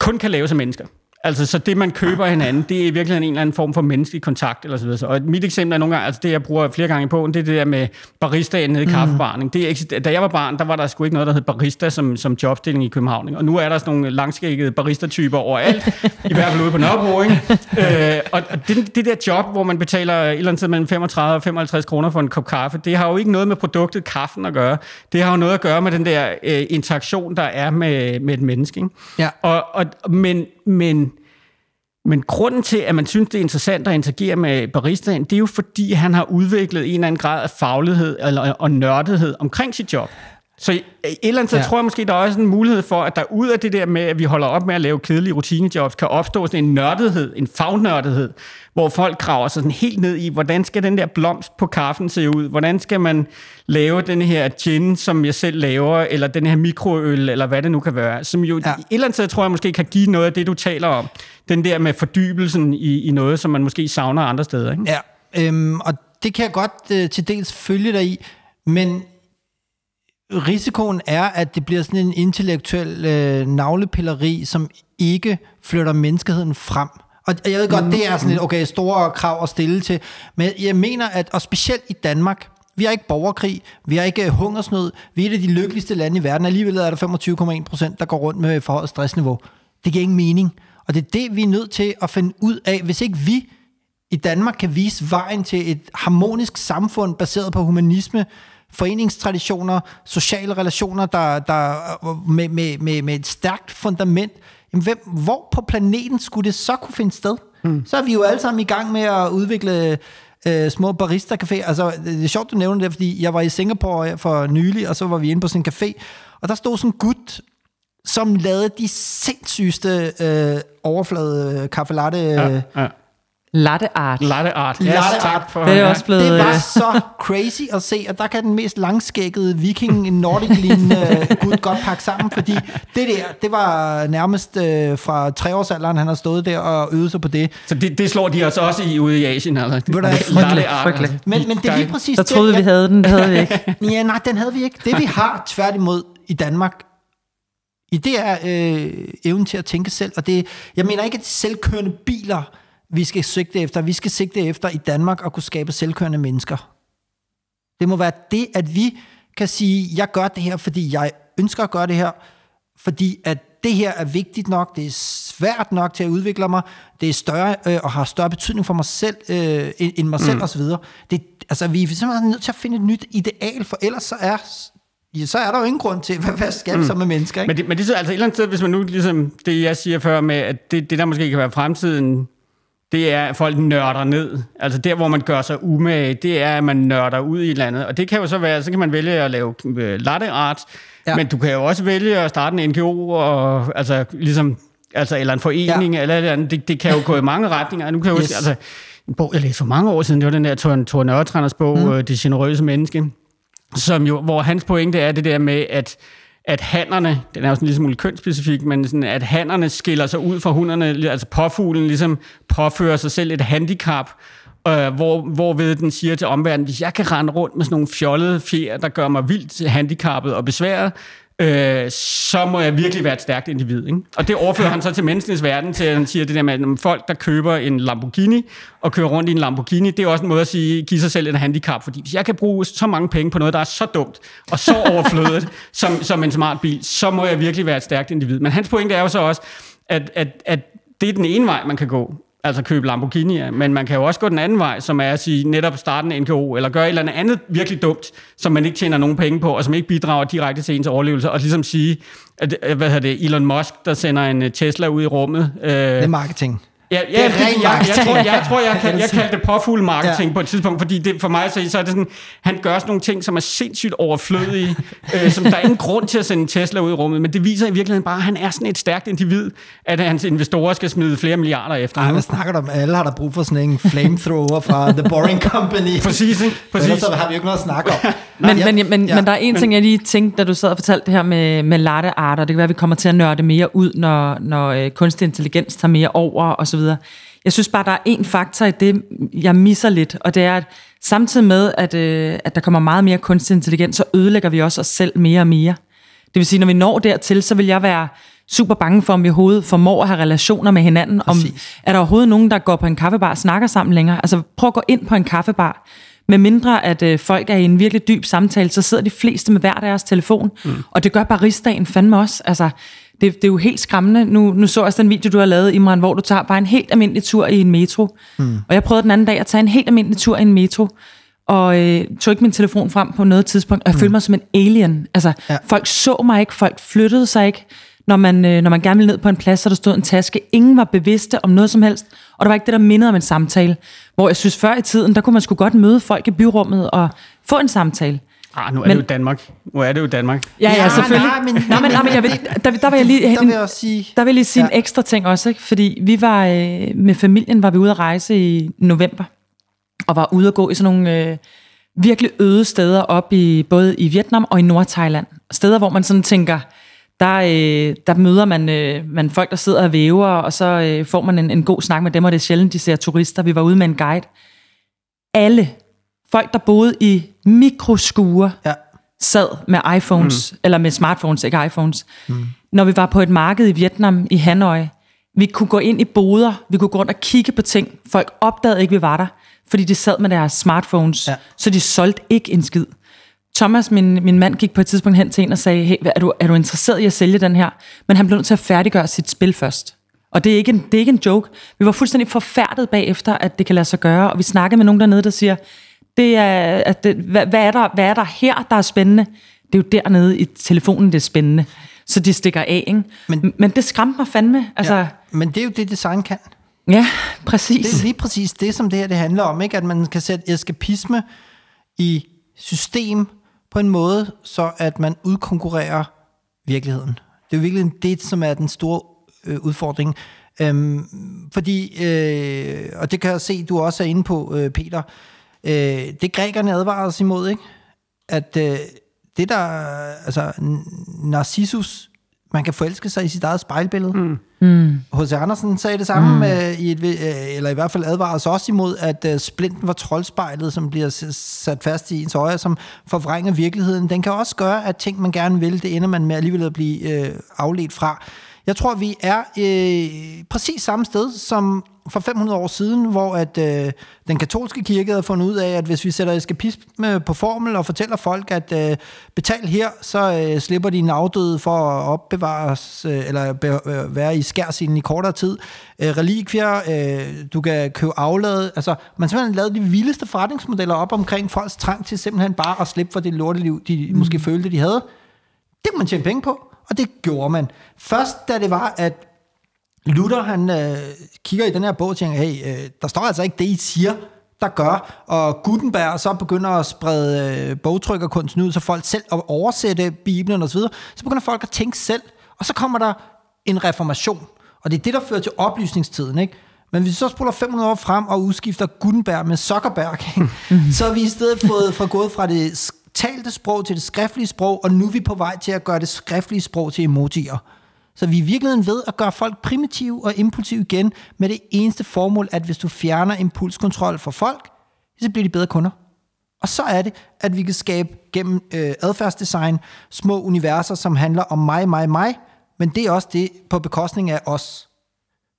kun kan laves af mennesker. Altså, så det, man køber hinanden, det er i virkeligheden en eller anden form for menneskelig kontakt, eller så videre. Og mit eksempel er nogle gange, altså det, jeg bruger flere gange på, det er det der med baristaen nede i kaffebaren. ikke? Det er, da jeg var barn, der var der sgu ikke noget, der hed barista som, som jobstilling i København. ikke? Og nu er der sådan nogle langskækkede barista-typer overalt, i hvert fald ude på Nørrebro. Ikke? Øh, og og det, det der job, hvor man betaler et eller andet sted mellem 35 og 55 kroner for en kop kaffe, det har jo ikke noget med produktet kaffen at gøre. Det har jo noget at gøre med den der øh, interaktion, der er med, med et menneske. Ikke? Ja. Og, og, men, men, men grunden til, at man synes, det er interessant at interagere med baristaen, det er jo fordi, han har udviklet en eller anden grad af faglighed eller, og nørdighed omkring sit job. Så et eller andet sted Ja. tror jeg måske, der er også en mulighed for, at der ud af det der med, at vi holder op med at lave kedelige rutinejobs, kan opstå sådan en nørdighed, en fagnørdighed, hvor folk graver sig sådan helt ned i, hvordan skal den der blomst på kaffen se ud? Hvordan skal man lave den her gin, som jeg selv laver, eller den her mikroøl, eller hvad det nu kan være, som jo Ja. ja. et eller andet sted tror jeg måske kan give noget af det, du taler om. Den der med fordybelsen i, i noget, som man måske savner andre steder. Ikke? Ja, øhm, og det kan jeg godt øh, til dels følge dig i, men risikoen er, at det bliver sådan en intellektuel øh, navlepilleri, som ikke flytter menneskeheden frem. Og jeg ved godt, det er sådan et okay, store krav at stille til, men jeg mener, at, og specielt i Danmark, vi har ikke borgerkrig, vi har ikke øh, hungersnød, vi er et af de lykkeligste lande i verden, alligevel er der 25,1 procent, der går rundt med forhøjet stressniveau. Det giver ingen mening. Og det er det, vi er nødt til at finde ud af. Hvis ikke vi i Danmark kan vise vejen til et harmonisk samfund baseret på humanisme, foreningstraditioner, sociale relationer, der, der med, med, med, med et stærkt fundament, jamen hvem, hvor på planeten skulle det så kunne finde sted? Mm. Så er vi jo alle sammen i gang med at udvikle øh, små barista-caféer. Altså, det er sjovt, du nævner det, fordi jeg var i Singapore for nylig, og så var vi inde på sådan en café, og der stod sådan en gut, som lavede de sindssygeste øh, overflade øh, kaffe latte. Øh, Ja. Latte art. Latte art. Latte art. tak for, Det er også blevet... Det øh, var så crazy at se, og der kan den mest langskækkede viking nordic lignende gud godt pakke sammen, fordi det der, det var nærmest uh, fra treårsalderen, han har stået der og øvet sig på det. Så det, det slår de os også i ude i Asien. Altså. du hvad, Latte art, frygteligt. altså. Men, men det er lige præcis Så troede det, vi, vi havde den. Det havde vi ikke. Ja, nej, den havde vi ikke. Det vi har tværtimod i Danmark, i det er øh, evnen til at tænke selv, og det, jeg mener ikke, at de selvkørende biler, vi skal sigte efter. Vi skal sigte efter i Danmark at kunne skabe selvkørende mennesker. Det må være det, at vi kan sige, jeg gør det her, fordi jeg ønsker at gøre det her, fordi at det her er vigtigt nok, det er svært nok til at udvikle mig, det er større øh, og har større betydning for mig selv, øh, end, mig selv mm. osv. Det, altså, vi er simpelthen nødt til at finde et nyt ideal, for ellers så er, ja, så er der jo ingen grund til, hvad, hvad skal vi så med mennesker, ikke? Men det, men det er altså et eller andet sted, hvis man nu ligesom det, jeg siger før med, at det, det der måske kan være fremtiden, det er, at folk nørder ned. Altså der, hvor man gør sig umage, det er, at man nørder ud i et eller andet. Og det kan jo så være, så kan man vælge at lave øh, latte art, Ja. men du kan jo også vælge at starte en NGO, og, altså, ligesom, altså, eller en forening, Ja. eller, eller andet. Det, det kan jo gå i mange retninger. Nu kan jeg Yes. huske, altså, en bog, jeg læste for mange år siden, det var den der Thor, Thor Nørretranders bog, mm. Det generøse menneske, som jo, hvor hans pointe er det der med, at at hannerne, den er jo sådan en lille smule kønsspecifik, men sådan, at hannerne skiller sig ud fra hunderne, altså påfuglen ligesom påfører sig selv et handicap, øh, hvor, hvorved den siger til omverdenen, hvis jeg kan rende rundt med sådan nogle fjollede fjer, der gør mig vildt handicappet og besværet, øh, så må jeg virkelig være et stærkt individ. Ikke? Og det overfører han så til menneskenes verden, til at han siger det der med, at folk, der køber en Lamborghini og kører rundt i en Lamborghini, det er også en måde at sige, give sig selv et handicap, fordi hvis jeg kan bruge så mange penge på noget, der er så dumt og så overflødet som, som en smart bil, så må jeg virkelig være et stærkt individ. Men hans pointe er jo så også, at, at, at det er den ene vej, man kan gå altså købe Lamborghini, men man kan jo også gå den anden vej, som er at sige, netop starte en NKO, eller gøre et eller andet virkelig dumt, som man ikke tjener nogen penge på, og som ikke bidrager direkte til ens overlevelse, og ligesom sige, at, øh, hvad hedder det, Elon Musk, der sender en øh, Tesla ud i rummet. Øh, det er marketing. Ja, ja det, er det, jeg, jeg, tror, jeg, tror, jeg, kan, jeg kaldte det påfuld marketing ja. på et tidspunkt, fordi det, for mig så, så er det sådan, han gør sådan nogle ting, som er sindssygt overflødige, øh, som der er ingen grund til at sende Tesla ud i rummet, men det viser i virkeligheden bare, at han er sådan et stærkt individ, at hans investorer skal smide flere milliarder efter ham. hvad snakker du om? Alle har der brug for sådan en flamethrower fra The Boring Company. Præcis, ikke? Præcis. Så har vi jo ikke noget at snakke om. men, men, men, ja. men der er en ting, jeg lige tænkte, da du sad og fortalte det her med, med latte arter. Det kan være, at vi kommer til at nørde mere ud, når, når øh, kunstig intelligens tager mere over og så videre. Jeg synes bare, der er en faktor i det, jeg misser lidt, og det er, at samtidig med, at, øh, at der kommer meget mere kunstig intelligens, så ødelægger vi også os selv mere og mere. Det vil sige, når vi når dertil, så vil jeg være super bange for, om vi overhovedet formår at have relationer med hinanden. Om, er der overhovedet nogen, der går på en kaffebar og snakker sammen længere? Altså prøv at gå ind på en kaffebar. Med mindre at øh, folk er i en virkelig dyb samtale, så sidder de fleste med hver deres telefon. Mm. Og det gør baristaen fandme også. Altså, det, det er jo helt skræmmende. Nu, nu så jeg også den video, du har lavet, Imran, hvor du tager bare en helt almindelig tur i en metro. Mm. Og jeg prøvede den anden dag at tage en helt almindelig tur i en metro, og øh, tog ikke min telefon frem på noget tidspunkt, og jeg mm. følte mig som en alien. Altså, ja. folk så mig ikke, folk flyttede sig ikke. Når man, øh, når man gerne ville ned på en plads, så der stod en taske. Ingen var bevidste om noget som helst, og der var ikke det, der mindede om en samtale. Hvor jeg synes, før i tiden, der kunne man sgu godt møde folk i byrummet og få en samtale. Ah, nu er men, det jo Danmark. Nu er det jo Danmark. Ja, ja, selvfølgelig. Nej, men, nej, men, nej, men jeg vil, der, der, vil jeg lige, der vil jeg sige, der vil jeg lige sige ja. en ekstra ting også, ikke? fordi vi var øh, med familien var vi ude at rejse i november, og var ude at gå i sådan nogle øh, virkelig øde steder op i både i Vietnam og i Nordthailand. Steder, hvor man sådan tænker, der, øh, der møder man, øh, man folk, der sidder og væver, og så øh, får man en, en god snak med dem, og det er sjældent, de ser turister. Vi var ude med en guide. Alle folk, der boede i mikroskuer, ja. sad med iPhones, mm. eller med smartphones, ikke iPhones. Mm. Når vi var på et marked i Vietnam, i Hanoi, vi kunne gå ind i boder, vi kunne gå rundt og kigge på ting. Folk opdagede ikke, vi var der, fordi de sad med deres smartphones, ja. så de solgte ikke en skid. Thomas, min, min mand, gik på et tidspunkt hen til en og sagde, hey, er du, er du interesseret i at sælge den her? Men han blev nødt til at færdiggøre sit spil først. Og det er, ikke en, det er ikke en joke. Vi var fuldstændig forfærdet bagefter, at det kan lade sig gøre, og vi snakkede med nogen dernede, der siger, det er, at det, hvad, hvad, er der, hvad er der her, der er spændende? Det er jo dernede i telefonen, det er spændende. Så de stikker af, ikke? Men, men det skræmte mig fandme. Altså, ja, men det er jo det, design kan. Ja, præcis. Det er lige præcis det, som det her det handler om, ikke? At man kan sætte eskapisme i system på en måde, så at man udkonkurrerer virkeligheden. Det er jo virkelig det, som er den store øh, udfordring. Øhm, fordi, øh, og det kan jeg se, du også er inde på, øh, Peter, Øh, det grækerne advarer os imod, ikke? At øh, det der, altså Narcissus, man kan forelske sig i sit eget spejlbillede. Mm. Mm. H.C. Andersen sagde det samme, mm. øh, i et, øh, eller i hvert fald advarer os også imod, at øh, splinten var troldspejlet, som bliver sat fast i ens øje, som forvrænger virkeligheden. Den kan også gøre, at ting, man gerne vil, det ender man med alligevel at blive øh, afledt fra. Jeg tror, vi er øh, præcis samme sted som for 500 år siden, hvor at øh, den katolske kirke havde fundet ud af, at hvis vi sætter eskapisme på formel og fortæller folk, at øh, betal her, så øh, slipper de en afdøde for at opbevares, øh, eller be, øh, være i skærsilden i kortere tid. Øh, relikvier, øh, du kan købe afladet. Altså, man simpelthen lavet de vildeste forretningsmodeller op omkring folks trang til simpelthen bare at slippe for det lorteliv, de mm. måske følte, de havde. Det kunne man tjene penge på, og det gjorde man. Først da det var, at Luther, han øh, kigger i den her bog og tænker, hey, øh, der står altså ikke det, I siger, der gør. Og Gutenberg så begynder at sprede øh, bogtrykkerkunsten ud, så folk selv at oversætte Bibelen osv., så, så begynder folk at tænke selv, og så kommer der en reformation. Og det er det, der fører til oplysningstiden, ikke? Men hvis vi så spoler 500 år frem og udskifter Gutenberg med Zuckerberg, ikke? så har vi i stedet fået fra gået fra det talte sprog til det skriftlige sprog, og nu er vi på vej til at gøre det skriftlige sprog til emojier. Så vi er i virkeligheden ved at gøre folk primitive og impulsive igen, med det eneste formål, at hvis du fjerner impulskontrol for folk, så bliver de bedre kunder. Og så er det, at vi kan skabe gennem øh, adfærdsdesign små universer, som handler om mig, mig, mig, men det er også det på bekostning af os.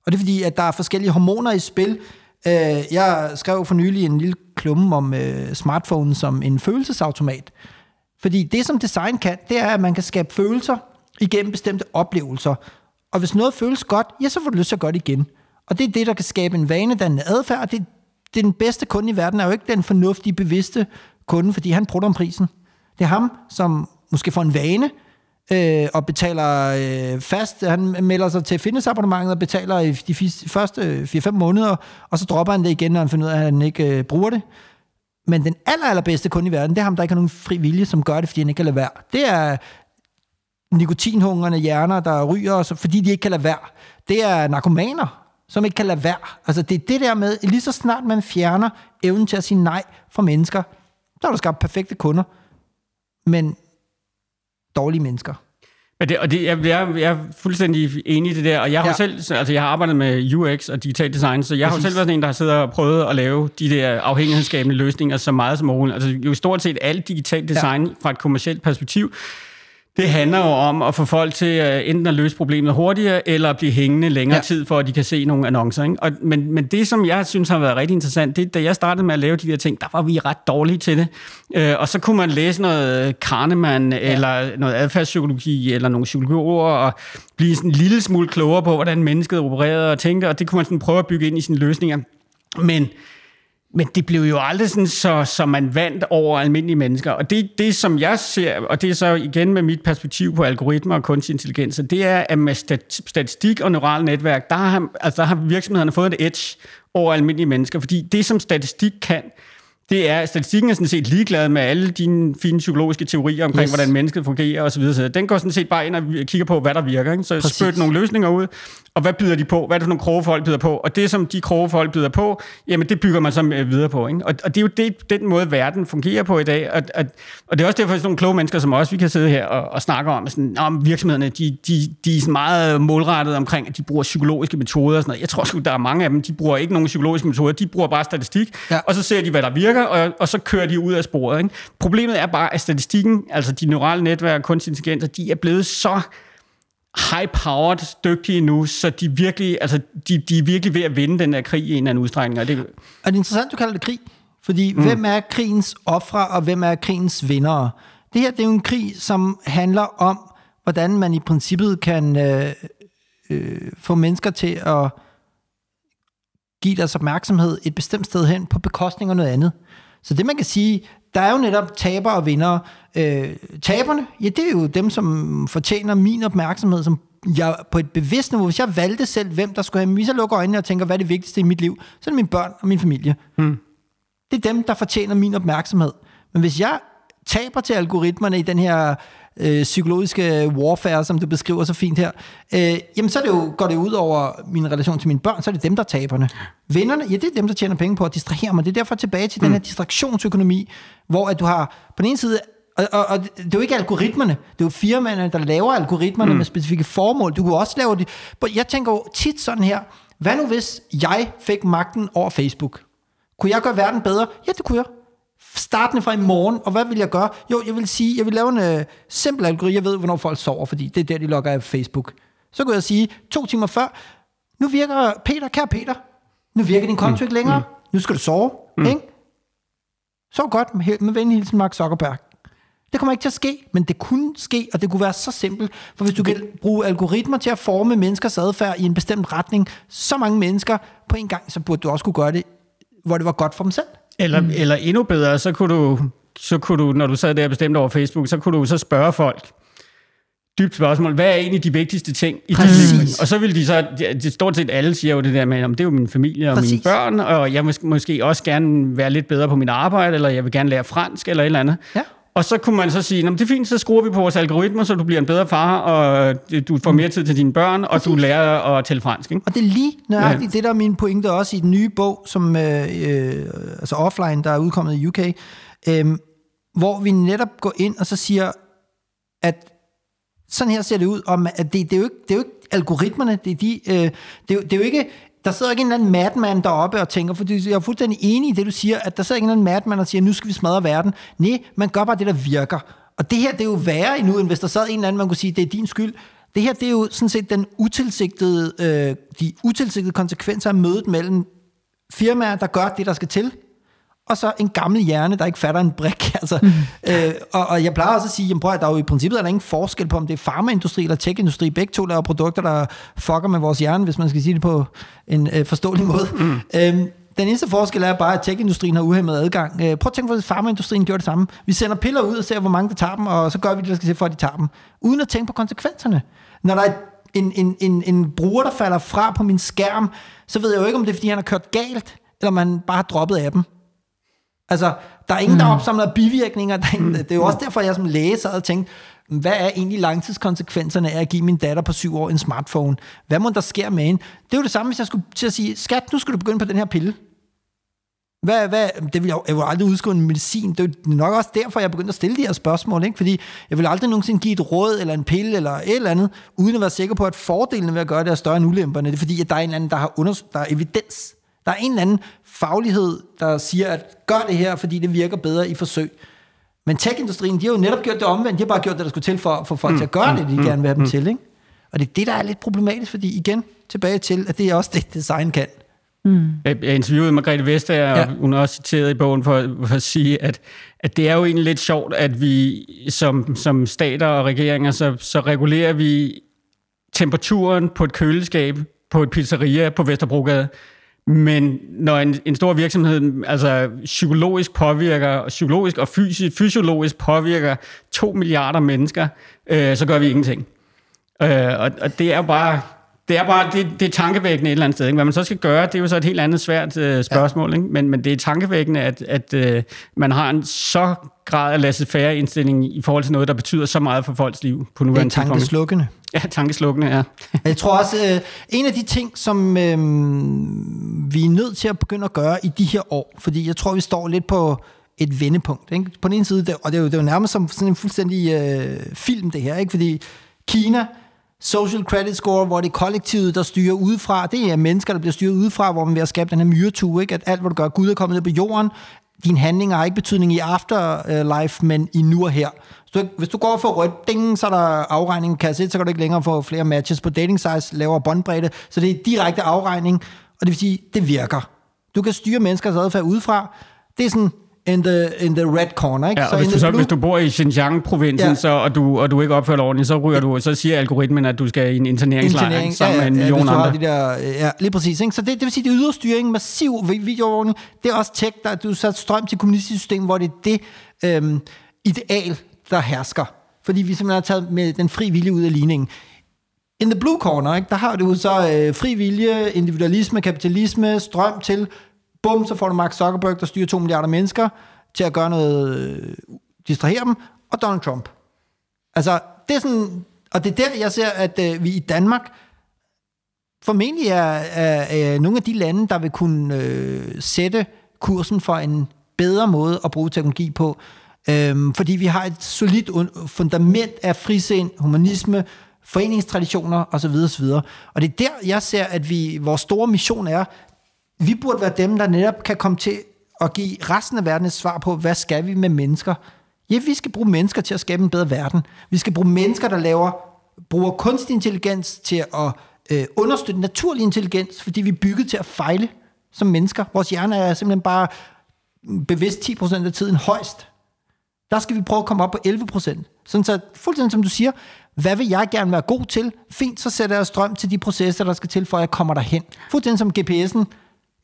Og det er fordi, at der er forskellige hormoner i spil. Øh, jeg skrev for nylig en lille klumme om øh, smartphone som en følelsesautomat. Fordi det, som design kan, det er, at man kan skabe følelser igennem bestemte oplevelser. Og hvis noget føles godt, ja, så får du lyst til at gøre det igen. Og det er det, der kan skabe en vanedannende adfærd, og det, det er den bedste kunde i verden, er jo ikke den fornuftige, bevidste kunde, fordi han prutter om prisen. Det er ham, som måske får en vane, øh, og betaler øh, fast. Han melder sig til fitnessabonnementet og betaler i de første 4-5 måneder, og så dropper han det igen, når han finder ud af, at han ikke øh, bruger det. Men den aller, allerbedste kunde i verden, det er ham, der ikke har nogen fri vilje, som gør det, fordi han ikke kan lade være. Det er nikotinhungrende hjerner, der ryger, fordi de ikke kan lade være. Det er narkomaner, som ikke kan lade være. Altså det er det der med, lige så snart man fjerner evnen til at sige nej fra mennesker, så er der skabt perfekte kunder. Men dårlige mennesker. Men det, og det, jeg, jeg, jeg er fuldstændig enig i det der, og jeg har ja. selv, altså jeg har arbejdet med UX og digital design, så jeg Præcis. har selv været sådan en, der har siddet og prøvet at lave de der afhængighedsskabende løsninger så meget som muligt. Altså jo stort set alt digital design ja. fra et kommersielt perspektiv, det handler jo om at få folk til uh, enten at løse problemet hurtigere, eller at blive hængende længere ja. tid, for at de kan se nogle annoncer. Ikke? Og, men, men det, som jeg synes har været rigtig interessant, det da jeg startede med at lave de der ting, der var vi ret dårlige til det. Uh, og så kunne man læse noget Kahneman, ja. eller noget adfærdspsykologi, eller nogle psykologer, og blive sådan en lille smule klogere på, hvordan mennesket opererede og tænkte, og det kunne man sådan prøve at bygge ind i sine løsninger. Men men det blev jo aldrig sådan, så, så man vandt over almindelige mennesker. Og det, det, som jeg ser, og det er så igen med mit perspektiv på algoritmer og kunstig intelligens, det er, at med statistik og neurale netværk, der har, altså, der har virksomhederne fået et edge over almindelige mennesker. Fordi det, som statistik kan, det er, statistikken er sådan set ligeglad med alle dine fine psykologiske teorier omkring, yes. hvordan mennesket fungerer osv. Den går sådan set bare ind og kigger på, hvad der virker. Ikke? Så spørger nogle løsninger ud, og hvad byder de på? Hvad er det for nogle kroge folk byder på? Og det, som de kroge folk byder på, jamen det bygger man så videre på. Ikke? Og, og det er jo det, den måde, verden fungerer på i dag. Og, og, og det er også derfor, at sådan nogle kloge mennesker som os, vi kan sidde her og, og snakke om, sådan, om virksomhederne, de, de, de er sådan meget målrettet omkring, at de bruger psykologiske metoder og sådan noget. Jeg tror sgu, der er mange af dem, de bruger ikke nogen psykologiske metoder, de bruger bare statistik, ja. og så ser de, hvad der virker, og, og så kører de ud af sporet. Ikke? Problemet er bare, at statistikken, altså de neurale netværk, kunstig intelligens, de er blevet så high-powered dygtige nu, så de virkelig, altså, de, de er virkelig ved at vinde den her krig i en eller anden udstrækning. Og det, er det interessant, du kalder det krig? Fordi mm. hvem er krigens ofre, og hvem er krigens vindere? Det her det er jo en krig, som handler om, hvordan man i princippet kan øh, øh, få mennesker til at give deres opmærksomhed et bestemt sted hen på bekostning af noget andet. Så det man kan sige, der er jo netop taber og vinder. Øh, taberne, ja, det er jo dem, som fortjener min opmærksomhed, som jeg på et bevidst niveau, hvis jeg valgte selv, hvem der skulle have, hvis jeg lukker øjnene og tænker, hvad er det vigtigste i mit liv, så er det mine børn og min familie. Hmm. Det er dem, der fortjener min opmærksomhed. Men hvis jeg taber til algoritmerne i den her øh, psykologiske warfare, som du beskriver så fint her, øh, jamen så er det jo, går det ud over min relation til mine børn, så er det dem, der er taberne. Vinderne, ja, det er dem, der tjener penge på at distrahere mig. Det er derfor tilbage til mm. den her distraktionsøkonomi, hvor at du har på den ene side og, og, og det er jo ikke algoritmerne, det er jo firmaerne, der laver algoritmerne mm. med specifikke formål. Du kunne også lave det. Jeg tænker jo tit sådan her, hvad nu hvis jeg fik magten over Facebook? Kunne jeg gøre verden bedre? Ja, det kunne jeg startende fra i morgen, og hvad vil jeg gøre? Jo, jeg vil sige, jeg vil lave en uh, simpel algoritme. Jeg ved, hvornår folk sover, fordi det er der, de logger af Facebook. Så kan jeg sige, to timer før, nu virker Peter, kære Peter, nu virker din konto mm. ikke længere. Mm. Nu skal du sove, mm. ikke? Så godt med, med venlig hilsen Mark Zuckerberg. Det kommer ikke til at ske, men det kunne ske, og det kunne være så simpelt. For hvis du kan bruge algoritmer til at forme menneskers adfærd i en bestemt retning, så mange mennesker på en gang, så burde du også kunne gøre det, hvor det var godt for dem selv. Eller, mm. eller endnu bedre, så kunne, du, så kunne du, når du sad der og bestemte over Facebook, så kunne du så spørge folk, dybt spørgsmål, hvad er egentlig de vigtigste ting i dit liv? Og så vil de så, det stort set alle siger jo det der med, om det er jo min familie og Præcis. mine børn, og jeg vil måske også gerne være lidt bedre på mit arbejde, eller jeg vil gerne lære fransk, eller et eller andet. Ja. Og så kunne man så sige, det er fint, så skruer vi på vores algoritmer, så du bliver en bedre far, og du får mere tid til dine børn, og du lærer at tælle fransk. Ikke? Og det er lige nøjagtigt ja. det, der er min pointe også i den nye bog, som øh, øh, altså offline, der er udkommet i UK, øh, hvor vi netop går ind og så siger, at sådan her ser det ud, om at det, det, er, jo ikke, det er jo ikke algoritmerne, det er, de, øh, det, er det er jo ikke der sidder ikke en eller anden madman deroppe og tænker, for jeg er fuldstændig enig i det, du siger, at der sidder ikke en eller anden madman og siger, nu skal vi smadre verden. Nej, man gør bare det, der virker. Og det her, det er jo værre endnu, end hvis der sad en eller anden, man kunne sige, det er din skyld. Det her, det er jo sådan set den utilsigtede, øh, de utilsigtede konsekvenser af mødet mellem firmaer, der gør det, der skal til, og så en gammel hjerne, der ikke fatter en brik. Altså, mm. øh, og, og jeg plejer også at sige, jamen prøv at der er jo i princippet er der ingen forskel på, om det er farmaindustri eller tech-industri. Begge to laver produkter, der fucker med vores hjerne, hvis man skal sige det på en øh, forståelig måde. Mm. Øhm, den eneste forskel er bare, at tech-industrien har uhemmet adgang. Øh, prøv at tænke på, at farmaindustrien gjorde det samme. Vi sender piller ud og ser, hvor mange der tager dem, og så gør vi det, der skal til for, at de tager dem. Uden at tænke på konsekvenserne. Når der er en, en, en, en bruger, der falder fra på min skærm, så ved jeg jo ikke, om det er, fordi han har kørt galt, eller man bare har droppet af dem. Altså, der er ingen, der mm. opsamler bivirkninger. Der er ingen, det er jo også derfor, jeg som læge sad og tænkte, hvad er egentlig langtidskonsekvenserne af at give min datter på syv år en smartphone? Hvad må der sker med hende? Det er jo det samme, hvis jeg skulle til at sige, skat, nu skal du begynde på den her pille. Hvad, hvad, det vil jeg, jeg vil aldrig udskrive en medicin. Det er nok også derfor, jeg begyndte at stille de her spørgsmål. Ikke? Fordi jeg vil aldrig nogensinde give et råd eller en pille eller et eller andet, uden at være sikker på, at fordelene ved at gøre det er større end ulemperne. Det er fordi, at der er en eller anden, der har unders- der er evidens. Der er en eller anden faglighed, der siger, at gør det her, fordi det virker bedre i forsøg. Men tech-industrien, de har jo netop gjort det omvendt. De har bare gjort det, der skulle til for, for folk mm, til at gøre mm, det, de mm, gerne vil have mm, dem til. Ikke? Og det er det, der er lidt problematisk, fordi igen, tilbage til, at det er også det, design kan. Mm. Jeg, interviewede Margrethe Vestager, ja. og hun har også citeret i bogen for, for at sige, at, at det er jo egentlig lidt sjovt, at vi som, som stater og regeringer, så, så regulerer vi temperaturen på et køleskab på et pizzeria på Vesterbrogade. Men når en, en stor virksomhed altså psykologisk påvirker, psykologisk og fysisk, fysiologisk påvirker to milliarder mennesker, øh, så gør vi ingenting. Øh, og, og det er bare det er bare det, det er tankevækkende et eller andet sted. Ikke? Hvad man så skal gøre, det er jo så et helt andet svært øh, spørgsmål. Ja. Ikke? Men, men det er tankevækkende, at, at øh, man har en så grad af laissez-faire indstilling i forhold til noget, der betyder så meget for folks liv på nuværende tidspunkt. Det er tankeslukkende. Ja, tankeslukkende, ja. Jeg tror også, øh, en af de ting, som øh, vi er nødt til at begynde at gøre i de her år, fordi jeg tror, vi står lidt på et vendepunkt. Ikke? På den ene side, og det er jo, det er jo nærmest som sådan en fuldstændig øh, film, det her, ikke? fordi Kina social credit score, hvor det er kollektivet, der styrer udefra. Det er mennesker, der bliver styret udefra, hvor man vil skabe den her myretue, ikke? at alt, hvad du gør, Gud er kommet ned på jorden, dine handlinger har ikke betydning i afterlife, men i nu og her. Så hvis du går for rødt, ding, så er der afregning kasse så kan du ikke længere få flere matches på dating size, lavere båndbredde, så det er direkte afregning, og det vil sige, det virker. Du kan styre menneskers adfærd udefra. Det er sådan, in the, in the red corner. Ikke? Ja, så, hvis, du, så hvis du bor i Xinjiang-provinsen, ja. så, og, du, og du ikke opfører ordentligt, så ryger du, så siger algoritmen, at du skal i en interneringslejr Internering, sammen ja, ja, med en million ja, andre. De der, ja, lige præcis. Ikke? Så det, det vil sige, det er yderstyring, massiv videoovervågning. Det er også tech, der du sat strøm til kommunistisk system, hvor det er det øhm, ideal, der hersker. Fordi vi simpelthen har taget med den fri vilje ud af ligningen. In the blue corner, ikke? der har du så øh, fri vilje, individualisme, kapitalisme, strøm til Bum, så får du Mark Zuckerberg, der styrer 2 milliarder mennesker, til at gøre noget, øh, distrahere dem, og Donald Trump. Altså, det er sådan, og det er der, jeg ser, at øh, vi i Danmark formentlig er, er, er nogle af de lande, der vil kunne øh, sætte kursen for en bedre måde at bruge teknologi på, øhm, fordi vi har et solidt fundament af frisind, humanisme, foreningstraditioner osv. osv. Og det er der, jeg ser, at vi, vores store mission er, vi burde være dem, der netop kan komme til at give resten af verden et svar på, hvad skal vi med mennesker? Ja, vi skal bruge mennesker til at skabe en bedre verden. Vi skal bruge mennesker, der laver, bruger kunstig intelligens til at øh, understøtte naturlig intelligens, fordi vi er bygget til at fejle som mennesker. Vores hjerne er simpelthen bare bevidst 10% af tiden højst. Der skal vi prøve at komme op på 11%. Sådan så, fuldstændig som du siger, hvad vil jeg gerne være god til? Fint, så sætter jeg strøm til de processer, der skal til, for at jeg kommer derhen. Fuldstændig som GPS'en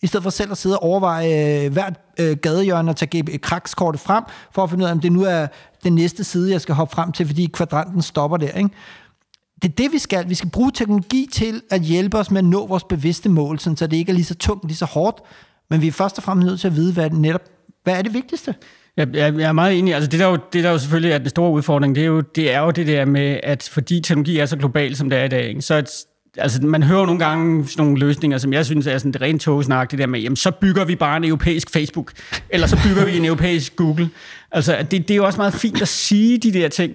i stedet for selv at sidde og overveje øh, hvert øh, gadehjørne og tage krakskortet frem, for at finde ud af, om det nu er den næste side, jeg skal hoppe frem til, fordi kvadranten stopper der. Ikke? Det er det, vi skal. Vi skal bruge teknologi til at hjælpe os med at nå vores bevidste mål, sådan, så det ikke er lige så tungt, lige så hårdt, men vi er først og fremmest nødt til at vide, hvad, netop, hvad er det vigtigste? Jeg, jeg, jeg er meget enig. Altså det, der jo, det der jo selvfølgelig er den store udfordring, det er, jo, det er jo det der med, at fordi teknologi er så global, som det er i dag, ikke, så altså man hører nogle gange sådan nogle løsninger, som jeg synes er sådan det rent togsnak, det der med, jamen så bygger vi bare en europæisk Facebook, eller så bygger vi en europæisk Google. Altså det, det er jo også meget fint at sige de der ting,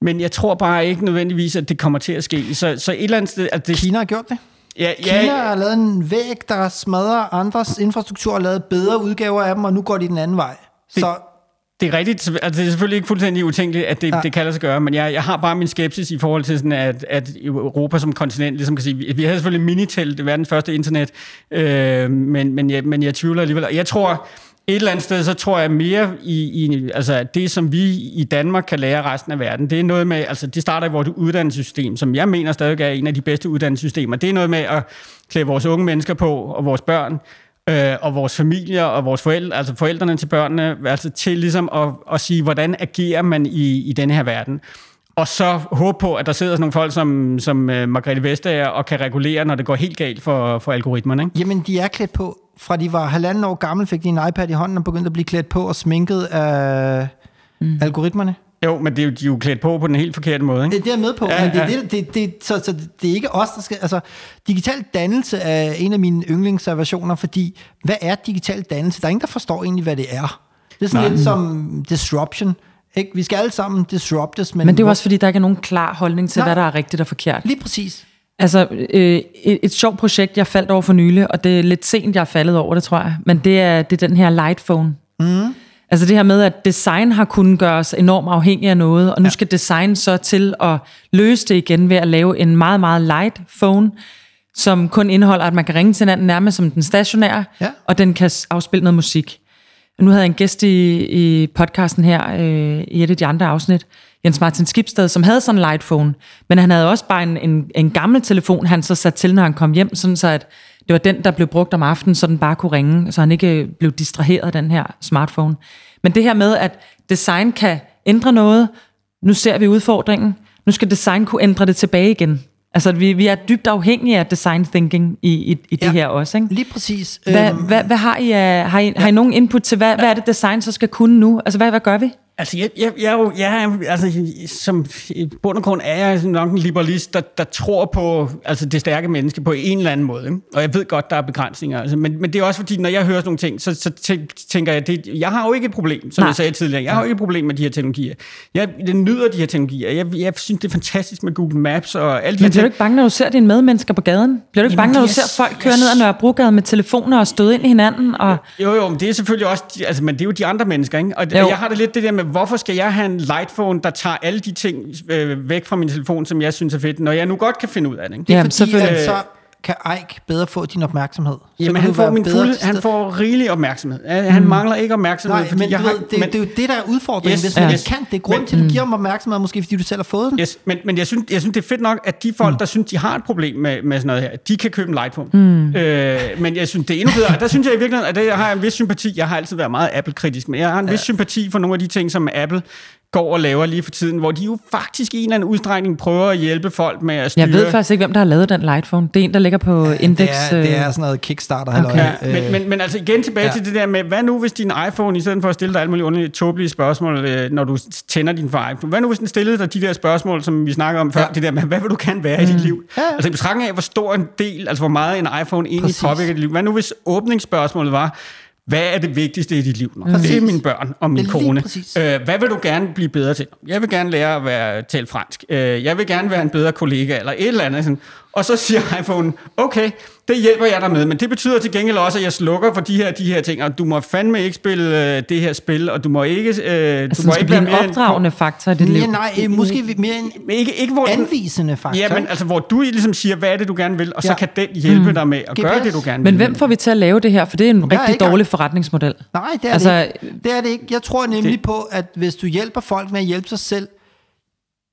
men jeg tror bare ikke nødvendigvis, at det kommer til at ske. Så, så et eller andet sted... At det, Kina har gjort det. Ja, ja, Kina har lavet en væg, der smadrer andres infrastruktur og lavet bedre udgaver af dem, og nu går de den anden vej. Det, så det er rigtigt. Altså, det er selvfølgelig ikke fuldstændig utænkeligt, at det, ja. det kan lade sig gøre, men jeg, jeg har bare min skepsis i forhold til, sådan, at, at Europa som kontinent ligesom kan sige, vi, vi havde selvfølgelig Minitel, det verdens første internet, øh, men, men, jeg, men jeg tvivler alligevel. Jeg tror, et eller andet sted, så tror jeg mere i, i altså det, som vi i Danmark kan lære resten af verden, det er noget med, altså det starter i vores uddannelsessystem, som jeg mener stadig er en af de bedste uddannelsessystemer. Det er noget med at klæde vores unge mennesker på, og vores børn, øh, og vores familier, og vores forældre, altså forældrene til børnene, altså til ligesom at, at sige, hvordan agerer man i, i denne her verden. Og så håbe på, at der sidder sådan nogle folk som, som uh, Margrethe Vestager og kan regulere, når det går helt galt for, for algoritmerne. Ikke? Jamen, de er klædt på. Fra de var halvanden år gammel, fik de en iPad i hånden og begyndte at blive klædt på og sminket af mm. algoritmerne. Jo, men det er jo, de er jo klædt på på den helt forkerte måde, ikke? Det, det er jeg med på, ja, men det, ja. det, det, det, så, så det er ikke os, der skal... Altså, digital dannelse er en af mine yndlingservationer, fordi hvad er digital dannelse? Der er ingen, der forstår egentlig, hvad det er. Det er sådan Nej. lidt som disruption. Ikke? Vi skal alle sammen disruptes. Men, men det er jo også, fordi der ikke er nogen klar holdning til, Nej. hvad der er rigtigt og forkert. Lige præcis. Altså, øh, et, et sjovt projekt, jeg faldt over for nylig, og det er lidt sent, jeg er faldet over det, tror jeg, men det er, det er den her Lightphone. Mm. Altså det her med, at design har kunnet gøre os enormt afhængige af noget, og nu ja. skal design så til at løse det igen ved at lave en meget, meget light phone, som kun indeholder, at man kan ringe til hinanden nærmest som den stationære, ja. og den kan afspille noget musik. Nu havde jeg en gæst i, i podcasten her, øh, i et af de andre afsnit, Jens Martin Skibsted, som havde sådan en light phone, men han havde også bare en, en, en gammel telefon, han så satte til, når han kom hjem, sådan så at det var den, der blev brugt om aftenen, så den bare kunne ringe, så han ikke blev distraheret af den her smartphone. Men det her med, at design kan ændre noget, nu ser vi udfordringen, nu skal design kunne ændre det tilbage igen. Altså, vi, vi er dybt afhængige af design thinking i, i, i det ja, her også, ikke? lige præcis. Hvad, øhm, hvad, hvad har I, har I, har I nogen input til, hvad, hvad er det design så skal kunne nu? Altså, hvad, hvad gør vi? Altså, jeg, jeg, jeg, jeg, altså, som i bund og grund er jeg nok en liberalist, der, der tror på altså, det stærke menneske på en eller anden måde. Ikke? Og jeg ved godt, der er begrænsninger. Altså, men, men det er også fordi, når jeg hører sådan nogle ting, så, så tænker jeg, det, jeg har jo ikke et problem, som Nej. jeg sagde tidligere. Jeg har jo ikke et problem med de her teknologier. Jeg, jeg nyder de her teknologier. Jeg, jeg synes, det er fantastisk med Google Maps og alle de Men bliver du ikke bange, når du ser dine medmennesker på gaden? Bliver du ikke Jamen, bange, når du ser folk køre ned ad Nørrebrogade med telefoner og støde ind i hinanden? Og... Jo, jo, men det er selvfølgelig også, altså, men det er jo de andre mennesker, ikke? Og, og jeg har det lidt det der med, hvorfor skal jeg have en lightphone, der tager alle de ting øh, væk fra min telefon, som jeg synes er fedt, når jeg nu godt kan finde ud af det. Ikke? Det er Jamen, fordi, at så kan Ike bedre få din opmærksomhed. Så Jamen, han får, min fulde, han får rigelig opmærksomhed. Han mm. mangler ikke opmærksomhed. Nej, fordi men jeg har, det, men, det er jo det, der er udfordringen. Yes, Hvis man yes. kan, det er grund til, at du giver dem opmærksomhed, måske fordi du selv har fået den. Yes, men, men jeg, synes, jeg synes, det er fedt nok, at de folk, mm. der synes, de har et problem med, med sådan noget her, de kan købe en Lightphone. Mm. Øh, men jeg synes, det er endnu bedre. Der synes jeg i virkeligheden, at det, jeg har en vis sympati. Jeg har altid været meget Apple-kritisk, men jeg har en vis sympati for nogle af de ting, som Apple går og laver lige for tiden, hvor de jo faktisk i en eller anden udstrækning prøver at hjælpe folk med at styre... Jeg ved faktisk ikke, hvem der har lavet den Lightphone. Det er en, der ligger på ja, Index. Det er, det er øh. sådan noget Kickstarter. Okay. Ja, men, men, men altså igen tilbage ja. til det der med, hvad nu hvis din iPhone, i stedet for at stille dig alle mulige underlige, tåbelige spørgsmål, øh, når du tænder din iPhone, hvad nu hvis den stillede dig de der spørgsmål, som vi snakker om før, ja. det der med, hvad vil du kan være mm. i dit mm. liv? Ja. Altså i betragtning af, hvor stor en del, altså hvor meget en iPhone egentlig Præcis. påvirker dit liv. Hvad nu hvis åbningsspørgsmålet var, hvad er det vigtigste i dit liv? Mm. Det er mine børn og min kone. Øh, hvad vil du gerne blive bedre til? Jeg vil gerne lære at være tale fransk. Øh, jeg vil gerne være en bedre kollega, eller et eller andet. Sådan. Og så siger iPhone, okay, det hjælper jeg dig med, men det betyder til gengæld også, at jeg slukker for de her, de her ting, og du må fandme ikke spille øh, det her spil, og du må ikke... Øh, altså, du må ikke blive en opdragende en, faktor i dit liv. Nej, øh, måske mere en ikke, ikke, hvor anvisende faktor. Ja, men altså, hvor du ligesom siger, hvad er det, du gerne vil, og ja. så kan den hjælpe mm. dig med at GPS. gøre det, du gerne vil. Men hvem får vi til at lave det her? For det er en jeg rigtig er dårlig forretningsmodel. Nej, det er, altså, det, ikke. det er det ikke. Jeg tror nemlig det, på, at hvis du hjælper folk med at hjælpe sig selv,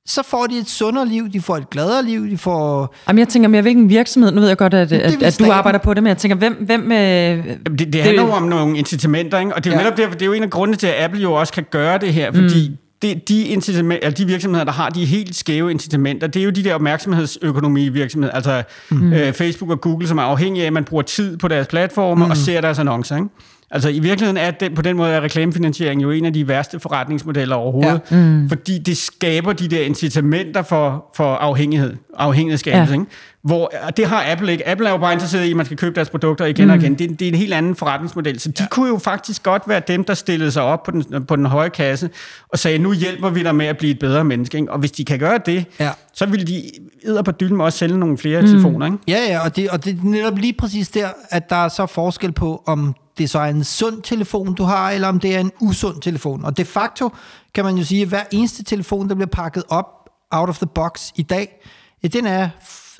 så får de et sundere liv, de får et gladere liv, de får... Jamen, jeg tænker mere, hvilken virksomhed, nu ved jeg godt, at, at, at du arbejder på det, men jeg tænker, hvem... hvem øh, det, det, det handler jo om nogle incitamenter, ikke? og det er ja. netop derfor, det er jo en af grundene til, at Apple jo også kan gøre det her, fordi mm. det, de, incitament, altså de virksomheder, der har de helt skæve incitamenter, det er jo de der opmærksomhedsøkonomi virksomheder, altså mm. øh, Facebook og Google, som er afhængige af, at man bruger tid på deres platforme mm. og ser deres annoncer. Ikke? Altså i virkeligheden er det, på den måde er reklamefinansiering jo en af de værste forretningsmodeller overhovedet, ja. mm. fordi det skaber de der incitamenter for, for afhængighed, afhængighedsskabelse, ja. ikke? Hvor, det har Apple ikke. Apple er jo bare interesseret i, at man skal købe deres produkter igen mm. og igen. Det, det er en helt anden forretningsmodel. Så de ja. kunne jo faktisk godt være dem, der stillede sig op på den, på den høje kasse og sagde, nu hjælper vi dig med at blive et bedre menneske. Ikke? Og hvis de kan gøre det, ja. så vil de æder på dylden også sælge nogle flere mm. telefoner. Ikke? Ja, ja, og det, og det er netop lige præcis der, at der er så forskel på, om det så er en sund telefon, du har, eller om det er en usund telefon. Og de facto kan man jo sige, at hver eneste telefon, der bliver pakket op out of the box i dag, ja, den er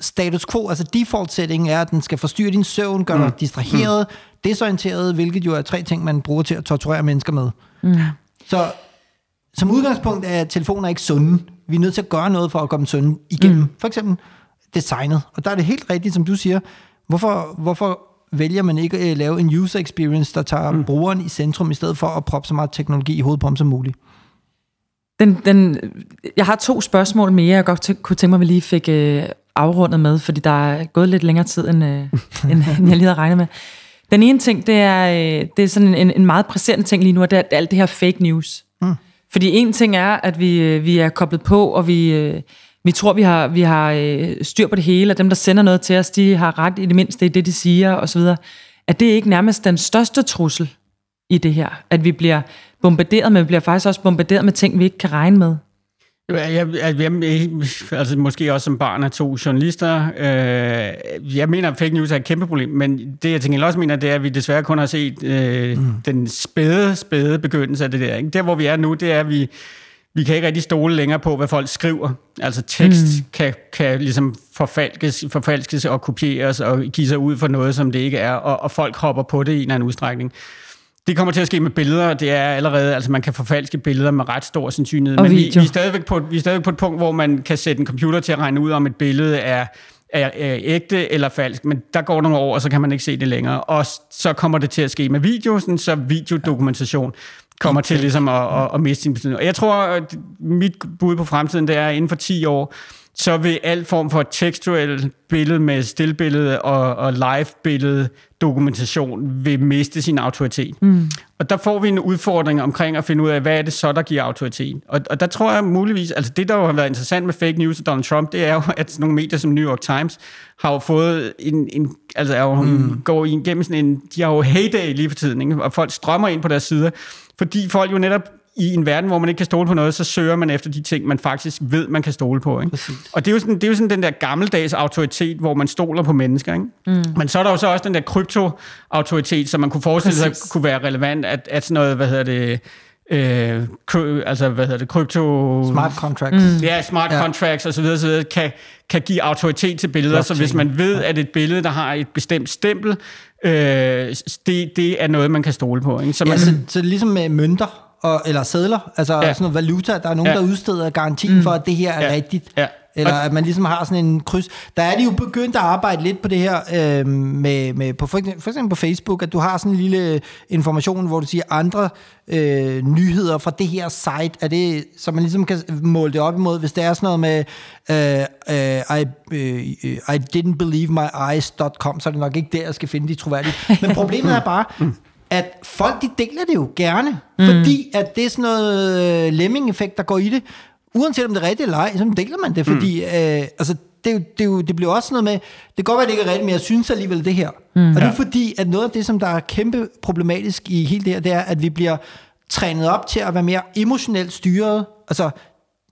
status quo, altså default setting er, at den skal forstyrre din søvn, gøre dig distraheret, desorienteret, hvilket jo er tre ting, man bruger til at torturere mennesker med. Mm. Så som udgangspunkt er telefoner ikke sunde. Vi er nødt til at gøre noget for at komme sunde igennem. Mm. For eksempel designet. Og der er det helt rigtigt, som du siger. Hvorfor, hvorfor vælger man ikke at lave en user experience, der tager mm. brugeren i centrum, i stedet for at proppe så meget teknologi i hovedet på ham som muligt? Den, den, jeg har to spørgsmål mere, jeg godt kunne tænke mig, at vi lige fik øh, afrundet med, fordi der er gået lidt længere tid, end, øh, end, end jeg lige havde regnet med. Den ene ting, det er, øh, det er sådan en, en meget presserende ting lige nu, og det er alt det her fake news. Mm. Fordi en ting er, at vi, øh, vi er koblet på, og vi, øh, vi tror, vi har, vi har øh, styr på det hele, og dem, der sender noget til os, de har ret i det mindste i det, de siger, osv. At det ikke nærmest den største trussel i det her, at vi bliver bombarderet, men vi bliver faktisk også bombarderet med ting, vi ikke kan regne med. Jeg, jeg, jeg, altså måske også som barn af to journalister. Øh, jeg mener, at fake news er et kæmpe problem, men det jeg tænker også mener, det er, at vi desværre kun har set øh, mm. den spæde, spæde begyndelse af det der. Ikke? Der, hvor vi er nu, det er, at vi, vi kan ikke rigtig stole længere på, hvad folk skriver. Altså tekst mm. kan, kan ligesom forfalskes, forfalskes og kopieres og give sig ud for noget, som det ikke er, og, og folk hopper på det i en eller anden udstrækning. Det kommer til at ske med billeder. Det er allerede, altså man kan forfalske billeder med ret stor sandsynlighed. Og men vi, vi, er stadigvæk på, vi er stadigvæk på et punkt, hvor man kan sætte en computer til at regne ud, om et billede er, er, er ægte eller falsk. Men der går nogle år, og så kan man ikke se det længere. Og så kommer det til at ske med video, sådan, så videodokumentation kommer til ligesom at, at, at miste sin betydning. Og jeg tror, at mit bud på fremtiden, det er, at inden for 10 år, så vil al form for tekstuel billede med stillbillede og, og live-billede dokumentation vil miste sin autoritet. Mm. Og der får vi en udfordring omkring at finde ud af, hvad er det så, der giver autoritet. Og, og der tror jeg muligvis, altså det, der jo har været interessant med fake news og Donald Trump, det er jo, at nogle medier som New York Times har jo fået en, en altså er jo, mm. går igennem sådan en, de har jo heyday lige for tiden, ikke? og folk strømmer ind på deres sider, fordi folk jo netop i en verden, hvor man ikke kan stole på noget, så søger man efter de ting, man faktisk ved, man kan stole på. Ikke? Og det er, jo sådan, det er jo sådan den der gammeldags autoritet, hvor man stoler på mennesker. Ikke? Mm. Men så er der jo så også den der krypto-autoritet, som man kunne forestille Præcis. sig kunne være relevant, at, at sådan noget, hvad hedder det, øh, kø, altså hvad hedder det, krypto... Smart contracts. Mm. Ja, smart ja. contracts osv. osv. Kan, kan give autoritet til billeder, Blockchain. så hvis man ved, at et billede, der har et bestemt stempel, øh, det, det er noget, man kan stole på. Ikke? Så, man, Ja, så, så ligesom med mønter, og, eller sædler, altså ja. sådan noget valuta, der er nogen, ja. der udsteder garantien mm. for, at det her er Ja. rigtigt. Ja. Eller at man ligesom har sådan en kryds. Der er de jo begyndt at arbejde lidt på det her, øh, med, med på, for, eksempel, på Facebook, at du har sådan en lille information, hvor du siger andre øh, nyheder fra det her site, er det, så man ligesom kan måle det op imod, hvis det er sådan noget med øh, øh, I, øh, I didn't believe my eyes.com, så er det nok ikke der, jeg skal finde de troværdige. Men problemet er bare, at folk de deler det jo gerne, mm. fordi at det er sådan noget øh, lemming-effekt, der går i det. Uanset om det er rigtigt eller ej, så deler man det, fordi øh, altså, det, det, jo- det bliver også sådan noget med, det kan godt være, det ikke er rigtigt, men jeg synes alligevel det her. Mm. Og det er fordi, at noget af det, som der er kæmpe problematisk i hele det her, det er, at vi bliver trænet op til at være mere emotionelt styret. Altså,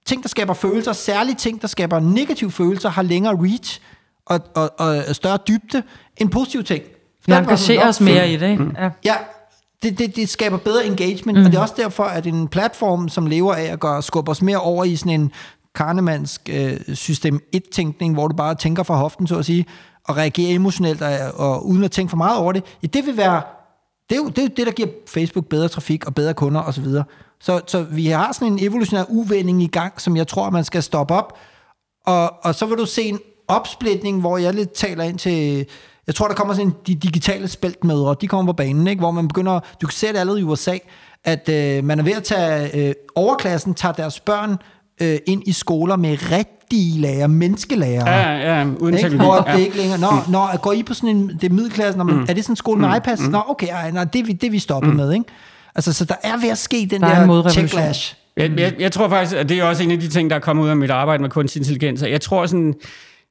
ting, der skaber følelser, særligt ting, der skaber negative følelser, har længere reach og, og, og større dybde end positive ting. Vi er engagerer "Nå, os mere i det, ikke? Ja. Ja, det, det, det skaber bedre engagement, mm. og det er også derfor, at en platform, som lever af at gøre, skubbe os mere over i sådan en karnemansk øh, system 1-tænkning, hvor du bare tænker fra hoften, så at sige, og reagerer emotionelt og, og uden at tænke for meget over det, ja, det vil være, det er jo det, er jo det der giver Facebook bedre trafik og bedre kunder osv. Så, så, så vi har sådan en evolutionær uvending i gang, som jeg tror, man skal stoppe op, og, og så vil du se en opsplitning, hvor jeg lidt taler ind til... Jeg tror, der kommer sådan de digitale spæltmødre, de kommer på banen, ikke? hvor man begynder... Du kan se det allerede i USA, at øh, man er ved at tage... Øh, overklassen tager deres børn øh, ind i skoler med rigtige lærer, menneskelærer. ja, ja, uden Ikke? teknologi. Hvor Ja. det ikke længere... Nå, nå, går I på sådan en... Det er middelklassen, når man, er det sådan en skole med iPads? Nå, okay, ej, nej, det, er vi, det vi stoppet med, ikke? Altså, så der er ved at ske den Der er der modrevolution. techlash. Jeg, jeg, jeg tror faktisk, at det er også en af de ting, der er kommet ud af mit arbejde med kunstig intelligens. Jeg tror sådan,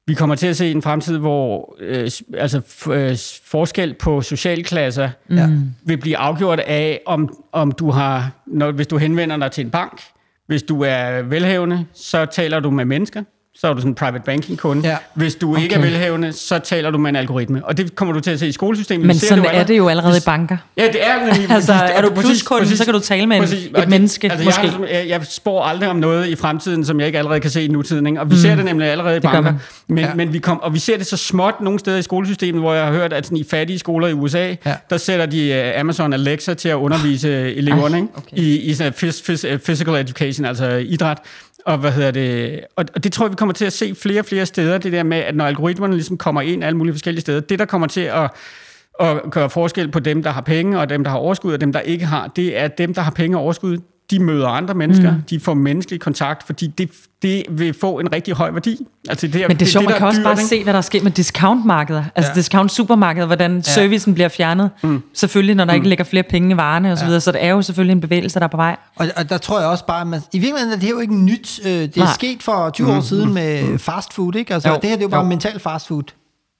vi kommer til at se en fremtid, hvor øh, altså, øh, forskel på socialklasser Ja. vil blive afgjort af, om, om du har, når, hvis du henvender dig til en bank, hvis du er velhavende, så taler du med mennesker, så er du sådan en private banking kunde. Ja. Hvis du okay. ikke er velhavende, så taler du med en algoritme. Og det kommer du til at se i skolesystemet. Men sådan jo er det jo allerede i banker. Ja, det er nemlig. Altså, er du pluskunde, så kan du tale med en- præcis. et det- menneske, altså, måske. Jeg, jeg, jeg spår aldrig om noget i fremtiden, som jeg ikke allerede kan se i nutiden. Ikke? Og vi mm. ser det nemlig allerede i Det banker. Men, Ja. men vi kom, og vi ser det så småt nogle steder i skolesystemet, hvor jeg har hørt, at sådan i fattige skoler i USA, Ja. der sætter de uh, Amazon Alexa til at undervise øh, eleverne okay. i, i sådan phys, phys, øh, physical education, altså idræt. Og hvad hedder det? Og, det tror jeg, vi kommer til at se flere og flere steder, det der med, at når algoritmerne ligesom kommer ind alle mulige forskellige steder, det der kommer til at og gøre forskel på dem, der har penge, og dem, der har overskud, og dem, der ikke har, det er dem, der har penge og overskud, de møder andre mennesker, mm. de får menneskelig kontakt, fordi det, det vil få en rigtig høj værdi. Altså det, er- Men det er sjovt, man der kan også dyrt, bare ikke? se, hvad der er sket med discountmarkeder. Altså Ja. discount-supermarkeder, hvordan ja. servicen bliver fjernet. Mm. Selvfølgelig, når der ikke ligger flere penge i varerne osv., ja. så det er jo selvfølgelig en bevægelse, der er på vej. Og, og der tror jeg også bare, at man, i virkeligheden er det her jo ikke nyt. Øh, Det er Nej. sket for 20 år siden med fast food, ikke? Altså, Jo. det her det er jo bare Jo. mental fast food.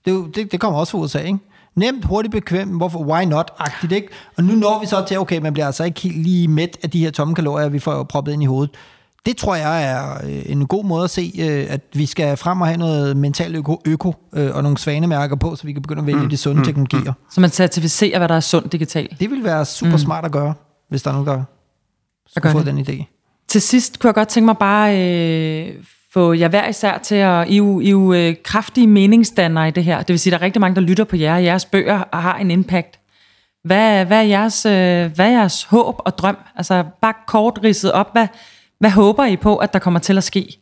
Det, jo, det, det kommer også fra USA, ikke? Nemt, hurtigt, bekvemt, hvorfor, why not-agtigt, ikke? Og nu når vi så til, okay, man bliver altså ikke helt lige mæt af de her tomme kalorier, vi får proppet ind i hovedet. Det tror jeg er øh, en god måde at se, øh, at vi skal frem og have noget mental øko, øko øh, og nogle svanemærker på, så vi kan begynde at vælge de sunde teknologier. Så man certificerer, hvad der er sundt digitalt. Det vil være super smart at gøre, hvis der er nogen, der gør skulle få det. den idé. Til sidst kunne jeg godt tænke mig bare øh, få jer hver især til at... I er jo, I er jo øh, kraftige meningsdannere i det her. Det vil sige, at der er rigtig mange, der lytter på jer, og jeres bøger og har en impact. Hvad, hvad, er jeres, øh, hvad er jeres håb og drøm? Altså bare kort ridset op. Hvad, hvad håber I på, at der kommer til at ske?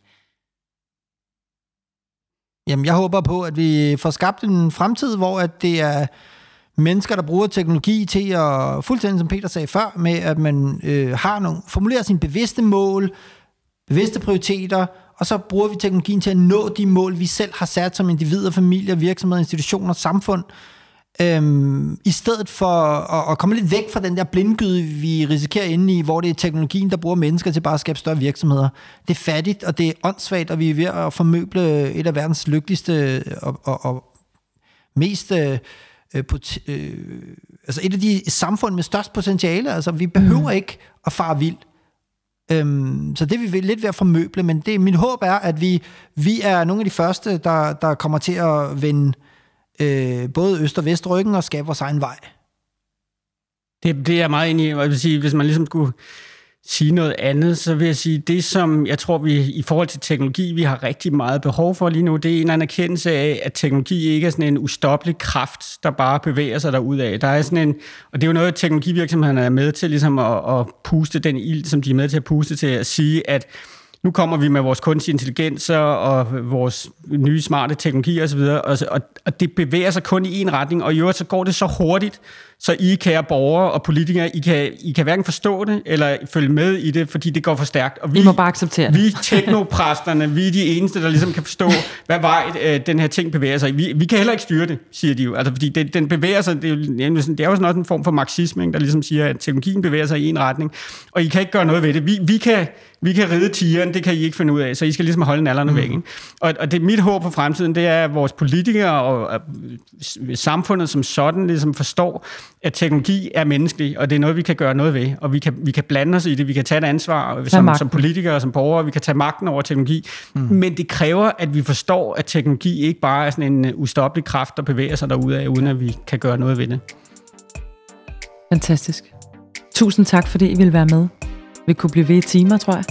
Jamen, jeg håber på, at vi får skabt en fremtid, hvor at det er mennesker, der bruger teknologi til at, fuldstændig som Peter sagde før, med at man øh, har nogle, formulerer sine bevidste mål, bevidste prioriteter, og så bruger vi teknologien til at nå de mål, vi selv har sat som individer, familier, virksomheder, institutioner, samfund, øhm, i stedet for at, at komme lidt væk fra den der blindgyde, vi risikerer inde i, hvor det er teknologien, der bruger mennesker til bare at skabe større virksomheder. Det er fattigt, og det er åndssvagt, og vi er ved at formøble et af verdens lykkeligste og, og, og mest... Øh, øh, pot- øh, altså et af de samfund med størst potentiale. Altså, vi behøver mm. ikke at fare vild. Øhm, så det er vi lidt ved at formøble, men det, min håb er, at vi, vi er nogle af de første, der, der kommer til at vende øh, både øst og vest ryggen og skabe vores egen vej. Det, det er jeg meget enig i. Jeg vil sige, hvis man ligesom skulle sige noget andet, så vil jeg sige, det som jeg tror, vi i forhold til teknologi, vi har rigtig meget behov for lige nu, det er en eller anden erkendelse af, at teknologi ikke er sådan en ustoppelig kraft, der bare bevæger sig derudad. Der er sådan en, og det er jo noget, teknologivirksomhederne er med til ligesom at, at puste den ild, som de er med til at puste til at sige, at nu kommer vi med vores kunstige intelligenser og vores nye smarte teknologier osv., og, og, og det bevæger sig kun i en retning, og i øvrigt så går det så hurtigt, så I, kære borgere og politikere, I kan, I kan hverken forstå det, eller følge med i det, fordi det går for stærkt. Og vi, I må bare acceptere det. vi teknopræsterne, vi er de eneste, der ligesom kan forstå, hvad vej øh, den her ting bevæger sig i. Vi, vi kan heller ikke styre det, siger de jo. Altså, fordi det, den bevæger sig, det er, jo, det er jo sådan også en form for marxisme, ikke, der ligesom siger, at teknologien bevæger sig i en retning, og I kan ikke gøre noget ved det. Vi, vi, kan, vi kan ride tigeren, det kan I ikke finde ud af, så I skal ligesom holde nallerne mm. væk. Ikke? Og, og det mit håb for fremtiden, det er, at vores politikere og, og samfundet som sådan ligesom forstår, at teknologi er menneskelig, og det er noget, vi kan gøre noget ved, og vi kan, vi kan blande os i det, vi kan tage et ansvar som, magten. som politikere og som borgere, vi kan tage magten over teknologi, mm. men det kræver, at vi forstår, at teknologi ikke bare er sådan en øh, ustoppelig kraft, der bevæger sig derudad, uden at vi kan gøre noget ved det. Fantastisk. Tusind tak, fordi I ville være med. Vi kunne blive ved i timer, tror jeg.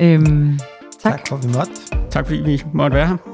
Øhm, tak. Tak for, at vi måtte. Tak fordi vi måtte være her.